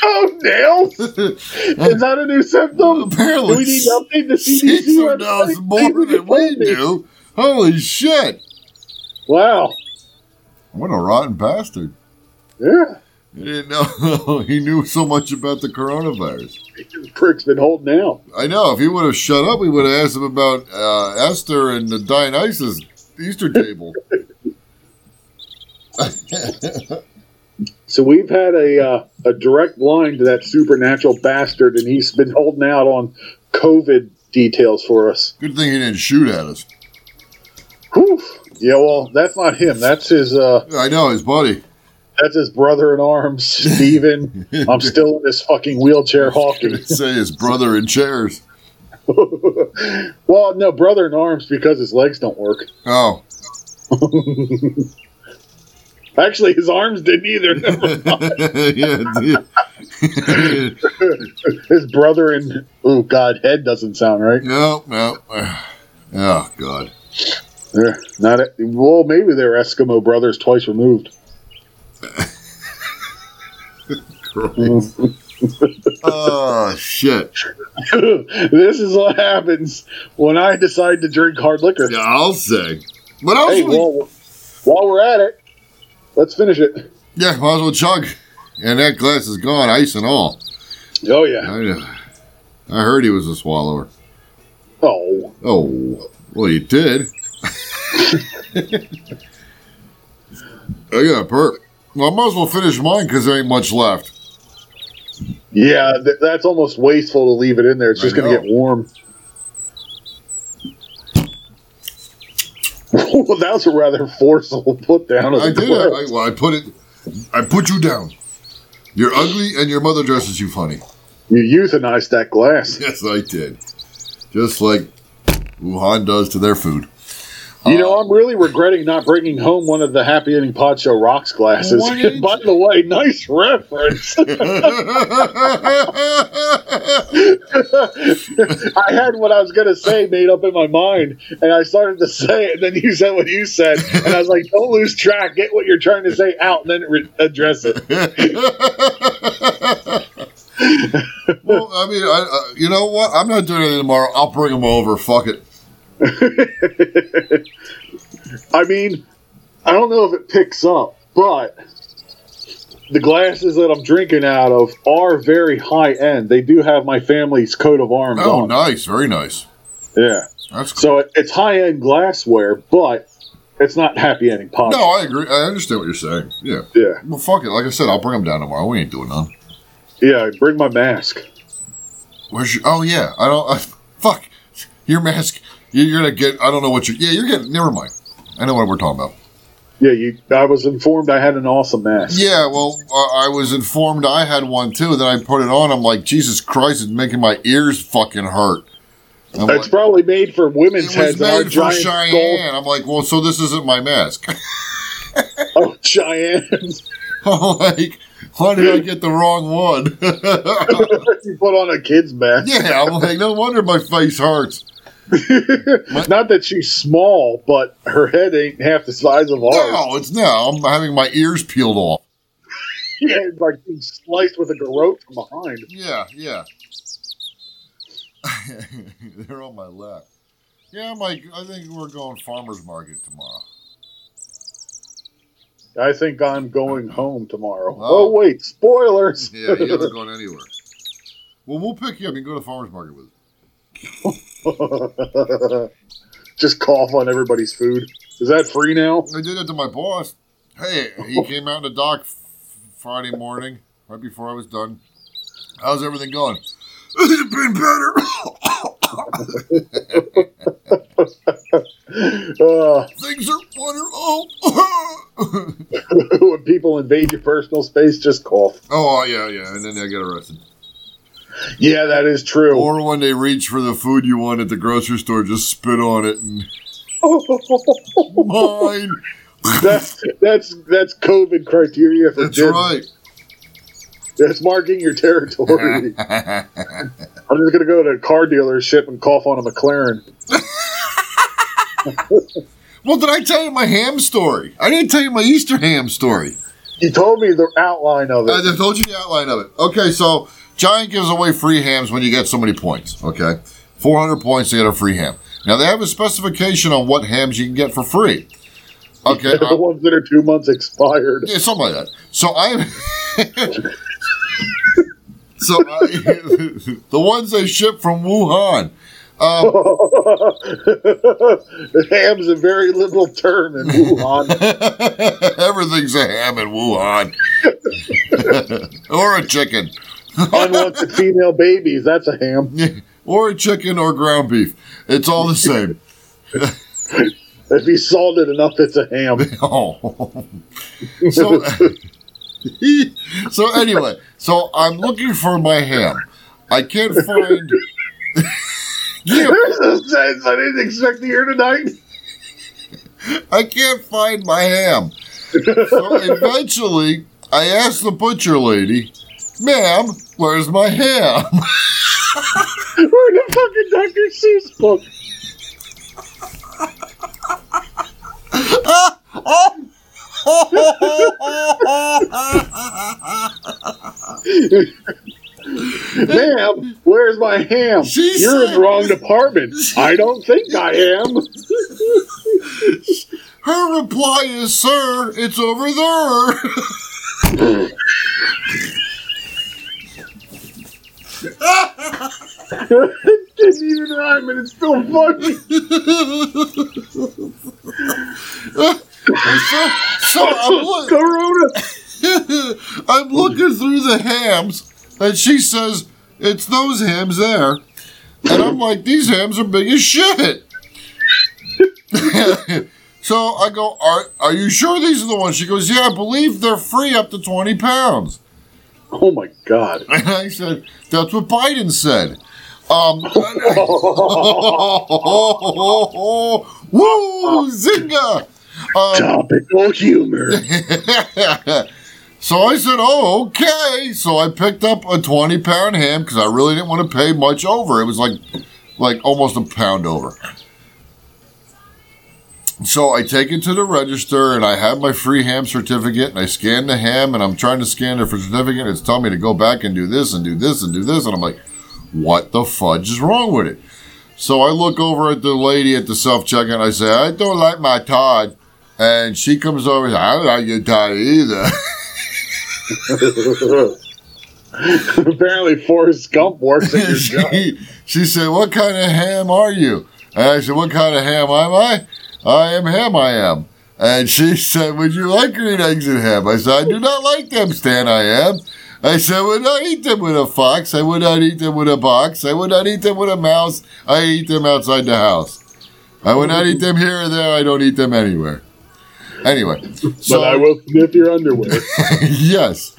oh, nails! Is that a new symptom? Apparently, Do we need to update the CDC Caesar website? knows more than we do. Holy shit! Wow. What a rotten bastard. Yeah. He didn't know he knew so much about the coronavirus. This prick's been holding out. I know. If he would have shut up, we would have asked him about uh, Esther and the Dionysus Easter table. So we've had a uh, a direct line to that supernatural bastard, and he's been holding out on COVID details for us. Good thing he didn't shoot at us. Whew. Yeah, well, that's not him. That's his. Uh, I know his buddy. that's his brother in arms, Steven. I'm still in this fucking wheelchair hawking. Say his brother in chairs. well, no, brother in arms because his legs don't work. Oh, Actually, his arms didn't either. Yeah. his brother in oh god, head doesn't sound right. no, no. Oh God. They're not. Well, maybe they're Eskimo brothers twice removed. Oh shit. this is what happens when I decide to drink hard liquor. Yeah, I'll say. What else? Hey, we- well, while we're at it, let's finish it. yeah, might as well chug. And that glass is gone, ice and all. Oh yeah. I, uh, I heard he was a swallower. Oh, Oh, well, you did. I got a perk. Well, I might as well finish mine because there ain't much left. yeah. Th- that's almost wasteful to leave it in there. It's just going to get warm. well, that was a rather forceful put down. I did. I, well, I put it. I put you down. You're ugly, and your mother dresses you funny. You euthanized that glass. Yes, I did. Just like Wuhan does to their food. You know, I'm really regretting not bringing home one of the Happy Ending Pod Show rocks glasses. By the way, nice reference. I had what I was going to say made up in my mind, and I started to say it, and then you said what you said, and I was like, don't lose track. Get what you're trying to say out, and then re- address it. well, I mean, I, uh, you know what? I'm not doing anything tomorrow. I'll bring them over. Fuck it. I mean, I don't know if it picks up, but the glasses that I'm drinking out of are very high end. They do have my family's coat of arms Oh, on. nice. Very nice. Yeah. That's cool. So it, it's high end glassware, but it's not happy ending pop. No, I agree. I understand what you're saying. Yeah. Yeah. Well, fuck it. Like I said, I'll bring them down tomorrow. We ain't doing none. Yeah, bring my mask. Where's your? Oh yeah, I don't. I, fuck your mask. You- You're gonna get. I don't know what you're. Yeah, you're getting. Never mind. I know what we're talking about. Yeah, you. I was informed I had an awesome mask. Yeah, well, uh, I was informed I had one too. Then I put it on. I'm like, Jesus Christ, it's making my ears fucking hurt. I'm It's like, probably made for women's it was heads. made for Cheyenne. I'm like, well, so this isn't my mask. Oh, Cheyenne! I'm like, why did I get the wrong one? you put on a kid's mask. yeah, I'm like, no wonder my face hurts. Not that she's small, but her head ain't half the size of ours. No, it's now. I'm having my ears peeled off. Yeah, it's like being sliced with a garrote from behind. Yeah, yeah. They're on my lap. Yeah, I'm like, I think we're going farmer's market tomorrow. I think I'm going home tomorrow. Oh. Oh, wait, spoilers. Yeah, you're not going anywhere. Well, we'll pick you up. and go to farmer's market with us. Just cough on everybody's food. Is that free now? I did that to my boss. Hey, he came out in the dock Friday morning, right before I was done. How's everything going? It's been better. Uh, Things are wonderful. when people invade your personal space, just cough. oh, yeah, yeah. And then I get arrested. Yeah, that is true. Or when they reach for the food you want at the grocery store, just spit on it and mine. that's that's that's COVID criteria for That's Jim. right. That's marking your territory. I'm just gonna go to a car dealership and cough on a McLaren. well, did I tell you my ham story? I didn't tell you my Easter ham story. You told me the outline of I it. just told you the outline of it. Okay, so Giant gives away free hams when you get so many points. Okay, 400 points to get a free ham. Now they have a specification on what hams you can get for free. Okay, the uh, ones that are two months expired. yeah, something like that. So I, so I, the ones they ship from Wuhan. Um, Ham's a very liberal term in Wuhan. everything's a ham in Wuhan, or a chicken. Unwanted female babies, that's a ham. or a chicken or ground beef. It's all the same. If he's salted enough, it's a ham. Oh. So, so anyway, so I'm looking for my ham. I can't find. Yeah, There's a sense I didn't expect to hear tonight. I can't find my ham. So eventually, I asked the butcher lady, "Ma'am, where's my ham?" We're in a fucking Dr. Seuss book. Ma'am, where's my ham? She You're in the wrong department. I don't think I am. Her reply is, "Sir, it's over there." it didn't even rhyme, and it's still funny. so, so I'm, look, Corona. I'm looking through the hams, and she says, It's those hams there. And I'm like, These hams are big as shit. so I go, are, are you sure these are the ones? She goes, Yeah, I believe they're free up to 20 pounds. Oh my god. And I said, That's what Biden said. Um, woo, zinga! Um, Topical humor. so I said, "Oh, okay." So I picked up a twenty-pound ham because I really didn't want to pay much over. It was like, like almost a pound over. So I take it to the register and I have my free ham certificate and I scan the ham and I'm trying to scan it for certificate. It's telling me to go back and do this and do this and do this and I'm like, "What the fudge is wrong with it?" So I look over at the lady at the self checkout and I say, "I don't like my Todd." And she comes over and says, I don't like your Todd either. Apparently, Forrest Gump works at your job. she, she said, What kind of ham are you? And I said, What kind of ham am I? I am ham, I am. And she said, Would you like green eggs and ham? I said, I do not like them, Stan, I am. I said, I would not eat them with a fox. I would not eat them with a box. I would not eat them with a mouse. I eat them outside the house. I would not eat them here or there. I don't eat them anywhere. Anyway, so but I will sniff your underwear. yes.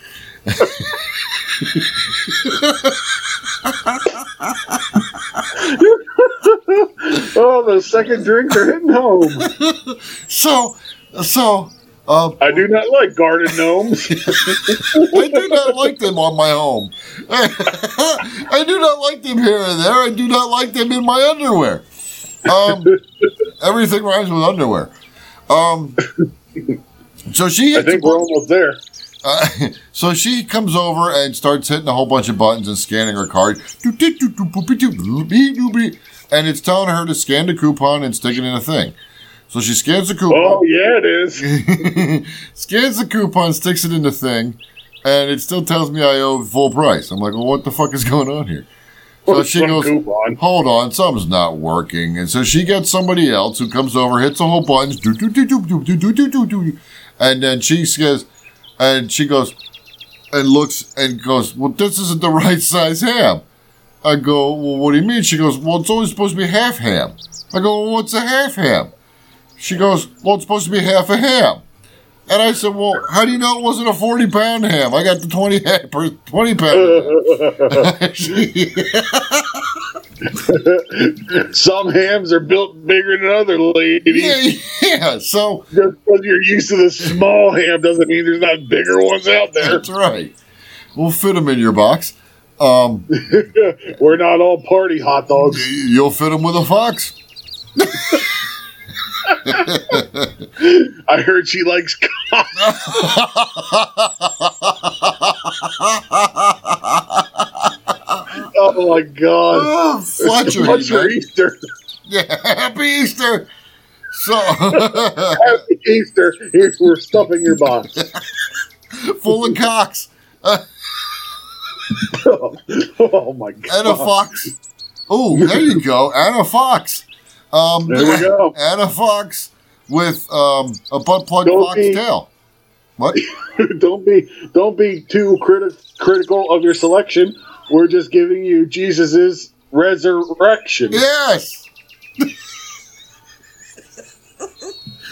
oh, the second drinks are hitting home. So, so, uh, I do not like garden gnomes. I do not like them on my home. I do not like them here and there. I do not like them in my underwear. Um, everything rhymes with underwear. Um, so she I think we're almost there. uh, so she comes over and starts hitting a whole bunch of buttons and scanning her card. And it's telling her to scan the coupon and stick it in a thing. So she scans the coupon. Oh, yeah, it is. scans the coupon, sticks it in the thing, and it still tells me I owe full price. I'm like, well, what the fuck is going on here? So she goes, coupon. hold on, something's not working. And so she gets somebody else who comes over, hits a whole buttons, do, do, do, do, do, do, do, do, do, do. and then she says, and she goes, and looks and goes, well, this isn't the right size ham. I go, well, what do you mean? She goes, well, it's only supposed to be half ham. I go, well, what's a half ham? She goes, well, it's supposed to be half a ham. And I said, well, how do you know it wasn't a 40 pound ham? I got the 20, ha- per- 20 pound. Some hams are built bigger than other ladies. yeah, yeah. So Just because you're used to the small ham doesn't mean there's not bigger ones out there. that's right. We'll fit them in your box. Um, We're not all party hot dogs. you'll fit them with a fox. I heard she likes cock. Oh my god. oh, Fletcher. Man. Easter? Yeah, happy Easter. So Happy Easter. We're stuffing your box. full of cocks oh my god. Anna fox. Oh, there you go, Anna Fox. Um, There we go. Anna Fox with um, a butt plug Don't fox be- tail. What? don't be don't be too criti- critical of your selection. We're just giving you Jesus's resurrection. Yes.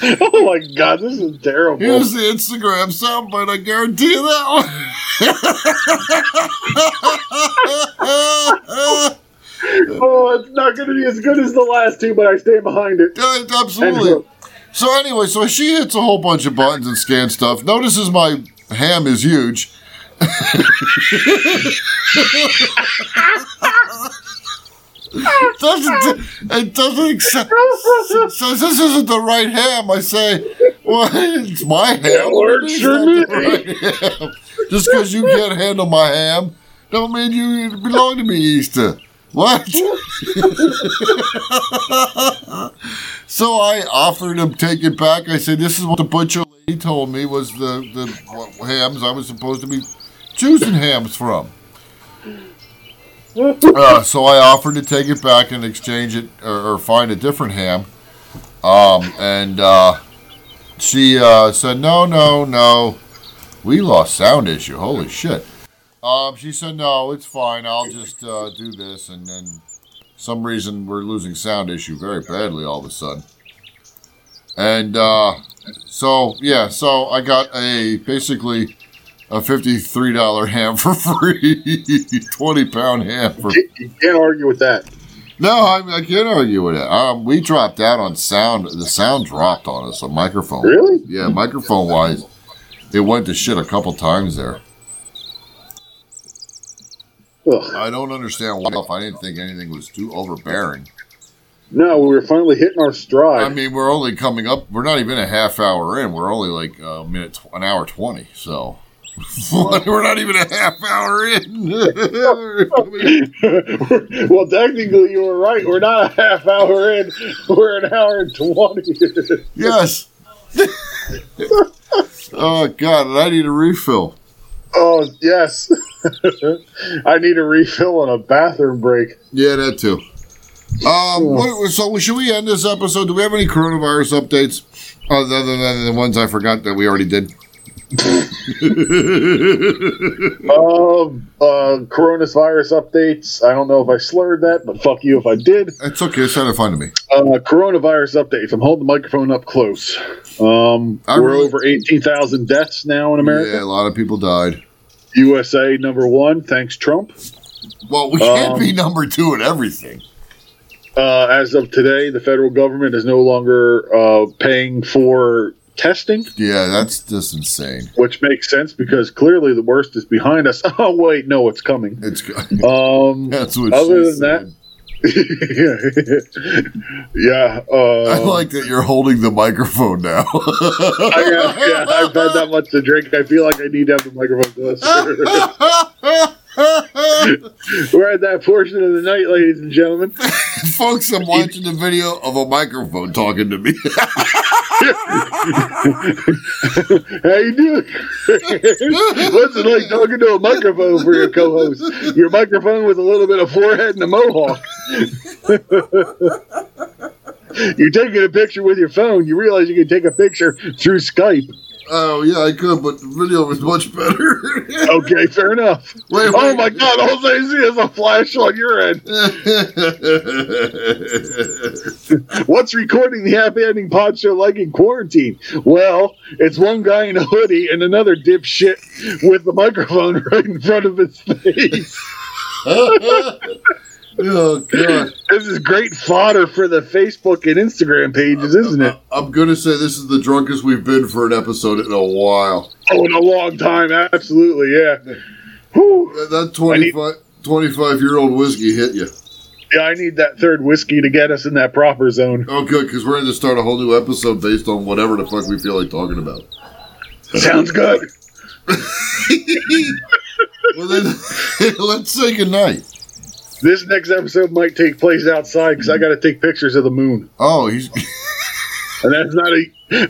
Oh my god, this is terrible. Here's the Instagram soundbite. I guarantee you that one. oh, it's not going to be as good as the last two, but I stand behind it. Yeah, absolutely. So anyway, so she hits a whole bunch of buttons and scans stuff. Notices my ham is huge. doesn't it doesn't accept says this isn't the right ham. I say, well, it's my ham. It It's right ham. Just because you can't handle my ham, don't mean you belong to me, Easter. What? so I offered him take it back. I said, "This is what the butcher lady told me was the the what hams I was supposed to be choosing hams from." Uh, so I offered to take it back and exchange it or, or find a different ham. Um, and uh, she uh, said, "No, no, no, we lost sound issue. Holy shit!" Um, she said, "No, it's fine. I'll just uh, do this." And then, some reason, we're losing sound issue very badly all of a sudden. And uh, so, yeah, so I got a basically a fifty-three dollar ham for free, twenty pound ham for. You can't argue with that. No, I, I can't argue with it. Um, we dropped out on sound. The sound dropped on us. A microphone. Really? Yeah, microphone wise, it went to shit a couple times there. Ugh. I don't understand why. I didn't think anything was too overbearing. No, we were finally hitting our stride. I mean, we're only coming up. We're not even a half hour in. We're only like a minute, an hour twenty. So we're not even a half hour in. well, technically, you were right. We're not a half hour in. We're an hour and 20. yes. oh God, and I need a refill. oh, yes. I need a refill and a bathroom break. Yeah, that too. Um, what, so should we end this episode? Do we have any coronavirus updates other than the ones I forgot that we already did? Um, uh, coronavirus updates. I don't know if I slurred that, but fuck you if I did. It's okay. It sounded fine to me. Uh, coronavirus updates. I'm holding the microphone up close. Um, we're really- over 18,000 deaths now in America. Yeah, a lot of people died. USA number one. Thanks, Trump. Well, we can't Um, be number two in everything. Uh, as of today, the federal government is no longer uh, paying for testing, Yeah, that's just insane. which makes sense because clearly the worst is behind us. Oh wait, no, it's coming. It's Um, that's what. Other than said. yeah. Uh, I like that you're holding the microphone now. I, yeah, yeah, I've had that much to drink. I feel like I need to have the microphone closer. We're at that portion of the night, ladies and gentlemen. Folks, I'm watching the video of a microphone talking to me. How you doing? What's it like talking to a microphone for your co-host? Your microphone with a little bit of forehead and a mohawk. You're taking a picture with your phone. You realize you can take a picture through Skype. Oh yeah, I could, but the video was much better. Okay, fair enough. Wait, Oh my God! All I see is a flash on your end. What's recording the Happy Ending Pod Show like in quarantine? Well, it's one guy in a hoodie and another dipshit with the microphone right in front of his face. Oh god. This is great fodder for the Facebook and Instagram pages, isn't it? I'm gonna say this is the drunkest we've been for an episode in a while. Oh, in a long time, absolutely, yeah. Whew. That, that 25, 25 year old whiskey hit you. Yeah, I need that third whiskey to get us in that proper zone. Oh, good, because we're going to start a whole new episode based on whatever the fuck we feel like talking about. Sounds good. Well, then, let's say goodnight. This next episode might take place outside because I got to take pictures of the moon, Oh, he's. and that's not a.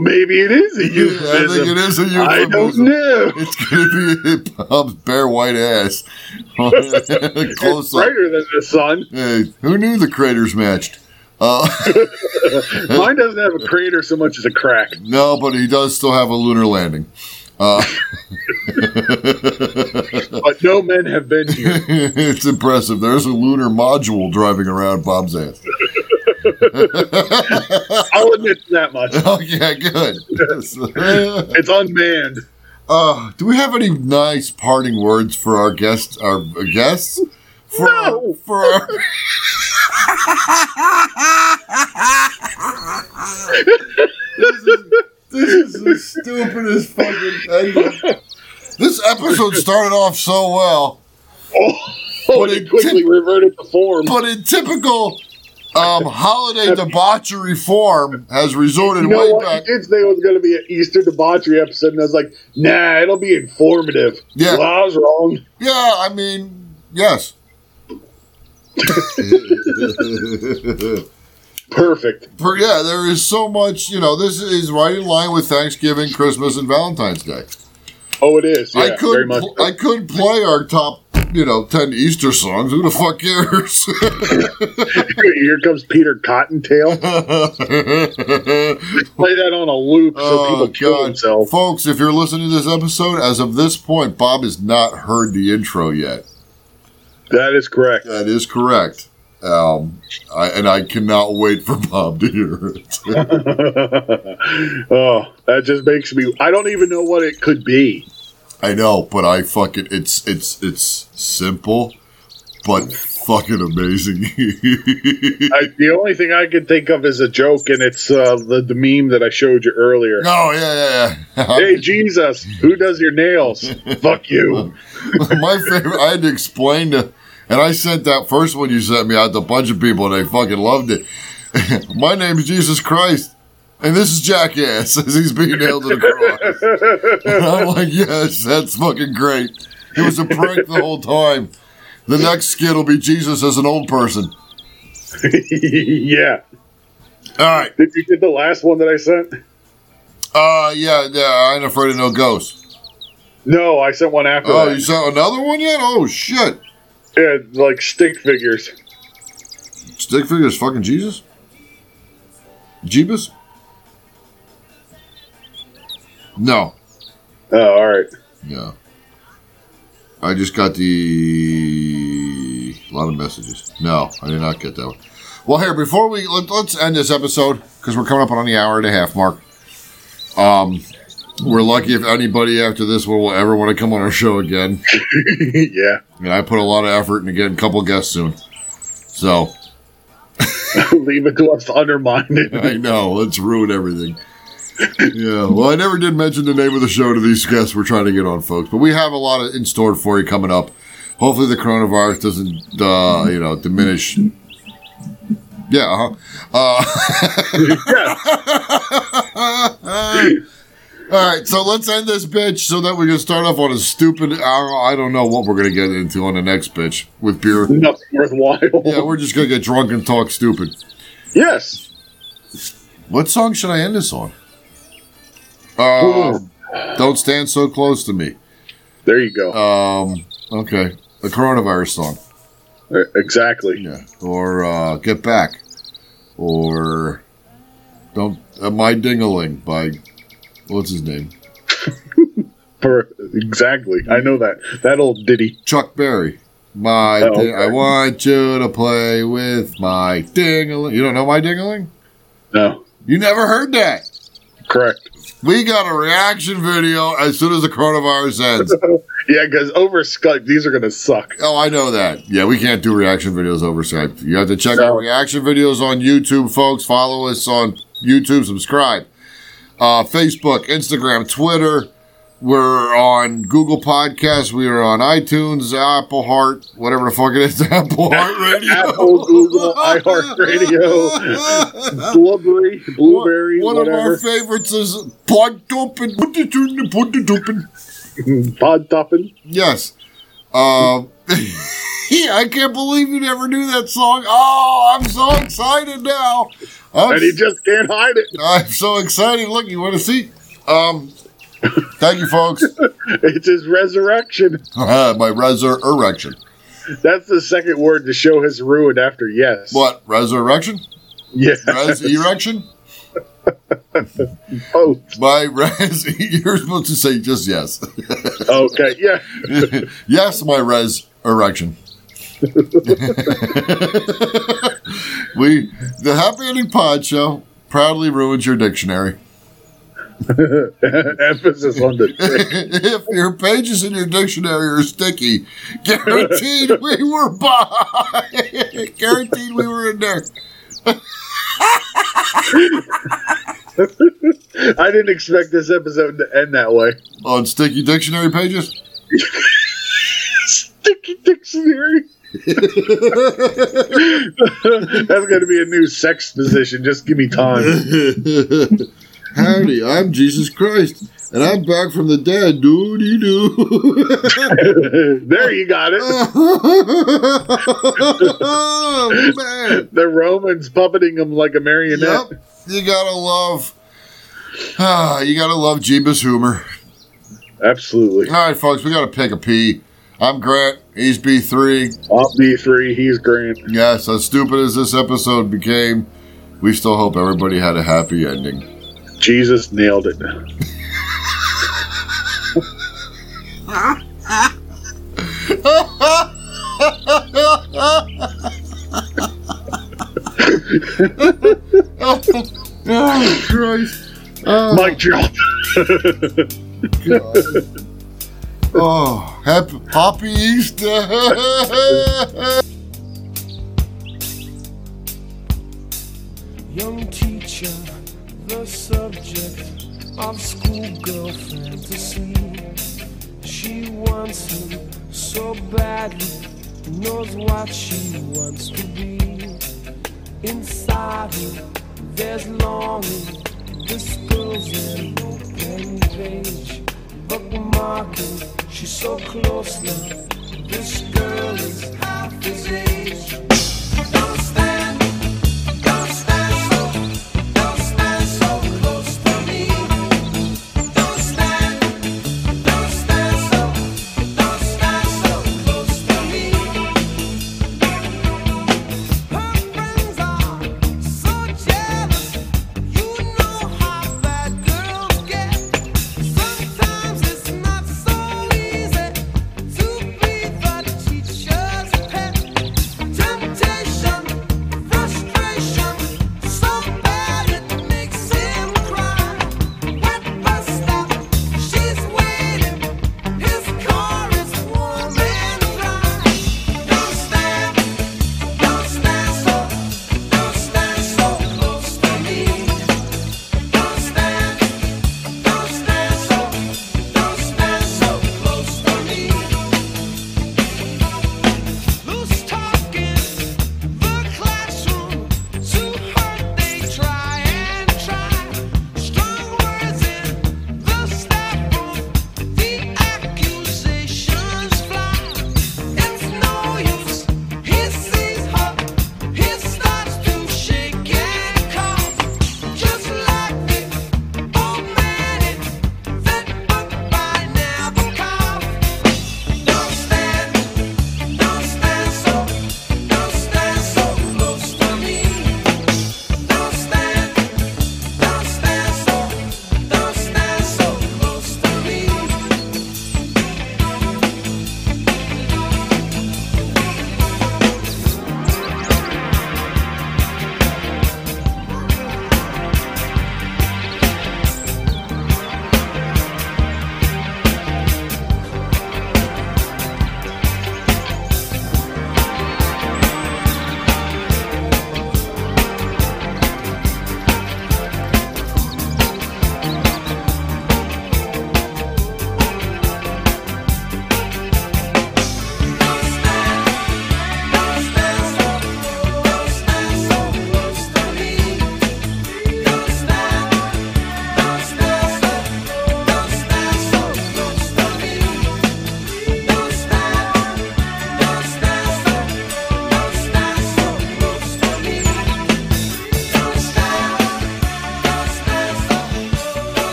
Maybe it is a I think euphemism. it is a I don't know. It's going to be Bob's bare white ass. It's Close up. brighter than the sun. Hey, who knew the craters matched? Uh, Mine doesn't have a crater so much as a crack. no, but he does still have a lunar landing. Uh, But no men have been here. it's impressive. There's a lunar module driving around Bob's ass. I'll admit that much. Oh yeah, good. It's unmanned. uh, do we have any nice parting words for our guests? Our guests? For No. for our. this, is, this is the stupidest fucking thing. This episode started off so well, Oh, But it quickly reverted to form. but in typical um, holiday debauchery form, has resorted You know way what? back. You did say it was going to be an Easter debauchery episode, and I was like, nah, it'll be informative. Yeah. Well, I was wrong. Yeah, I mean, yes. Perfect. For, yeah, there is so much, you know, this is right in line with Thanksgiving, Christmas, and Valentine's Day. Oh, it is. Yeah, I could very much. I could play our top, you know, 10 Easter songs. Who the fuck cares? Here comes Peter Cottontail. Play that on a loop so Oh, people kill God. themselves. Folks, if you're listening to this episode, as of this point, Bob has not heard the intro yet. That is correct. That is correct. Um, I, and I cannot wait for Bob to hear it. oh, that just makes me. I don't even know what it could be. I know, but I fucking it's it's it's simple, but fucking amazing. I, the only thing I can think of is a joke, and it's uh, the, the meme that I showed you earlier. oh yeah, yeah, yeah. Hey, Jesus, who does your nails? Fuck you. My favorite. I had to explain to, and I sent that first one you sent me out to a bunch of people, and they fucking loved it. My name is Jesus Christ, and this is Jackass as he's being nailed to the cross. And I'm like, yes, that's fucking great. It was a prank the whole time. The next skit will be Jesus as an old person. yeah. All right. Did you get the last one that I sent? Uh, yeah, yeah. I ain't afraid of no ghosts. No, I sent one after Oh, that. you sent another one yet? Oh shit! Yeah, like stick figures. Stick figures, fucking Jesus. Jeebus? No. Oh, all right. Yeah. I just got the a lot of messages. No, I did not get that one. Well, here before we let, let's end this episode because we're coming up on the hour and a half mark. Um, we're lucky if anybody after this one will ever want to come on our show again. yeah. And I put a lot of effort into getting a couple guests soon. So Leave it to us to undermine it. I know, let's ruin everything. Yeah, well, I never did mention the name of the show to these guests we're trying to get on, folks, but we have a lot of in store for you coming up. Hopefully, the coronavirus doesn't, uh, you know, diminish. Yeah, uh-huh. uh All right, so let's end this bitch so that we can start off on a stupid. I don't know what we're gonna get into on the next bitch with beer. Nothing worthwhile. Yeah, we're just gonna get drunk and talk stupid. yes. What song should I end this on? Uh, don't stand so close to me. There you go. Um, okay, the coronavirus song. Uh, exactly. Yeah, or uh, get back, or don't uh, my dingaling by what's his name For exactly. I know that. That old ditty. Chuck Berry. My Oh, okay. I want you to play with my dingaling. You don't know my dingaling? No. You never heard that? Correct. We got a reaction video as soon as the coronavirus ends. Yeah, because over Skype, these are going to suck. Oh, I know that. Yeah, we can't do reaction videos over Skype. You have to check No. our reaction videos on YouTube, folks. Follow us on YouTube, subscribe. Uh, Facebook, Instagram, Twitter. We're on Google Podcasts. We are on iTunes, Apple Heart, whatever the fuck it is, Apple Heart Radio. Apple, Google, iHeartRadio, Blueberry, Blueberry, One of our favorites is Pod Open. Put it in, put it open. Pod. Yes. Um, yeah, I can't believe you never knew that song. Oh, I'm so excited now. I'm, And he just can't hide it. I'm so excited. Look, you want to see? Um, thank you, folks. It's his resurrection. My resurrection. That's the second word the show has ruined after yes. What? Resurrection? Yes. Res erection? Oh, My res. You're supposed to say just yes. okay. Yeah. yes, my res erection. we, the Happy Ending Pod Show, proudly ruins your dictionary. Emphasis on the if your pages in your dictionary are sticky, guaranteed we were by. guaranteed we were in there. I didn't expect this episode to end that way. On sticky dictionary pages? Sticky dictionary. That's going to be a new sex position. Just give me time. Howdy, I'm Jesus Christ, and I'm back from the dead. Doody doo. there you got it. oh, man. The Romans puppeting him like a marionette. Yep. You gotta love. Ah, you gotta love Jeebus humor. Absolutely. All right, folks, we gotta pick a P. I'm Grant. He's B3. I'm B3. He's Grant. Yes, as stupid as this episode became, we still hope everybody had a happy ending. Jesus nailed it. Oh, Christ. Oh, mic drop. God. Oh, happy, happy Easter. Young teacher, the subject of schoolgirl fantasy. She wants him so badly, knows what she wants to be. Inside her, there's longing. This girl's an open page, bookmarking. She's so close now. This girl is half his age. Don't stop.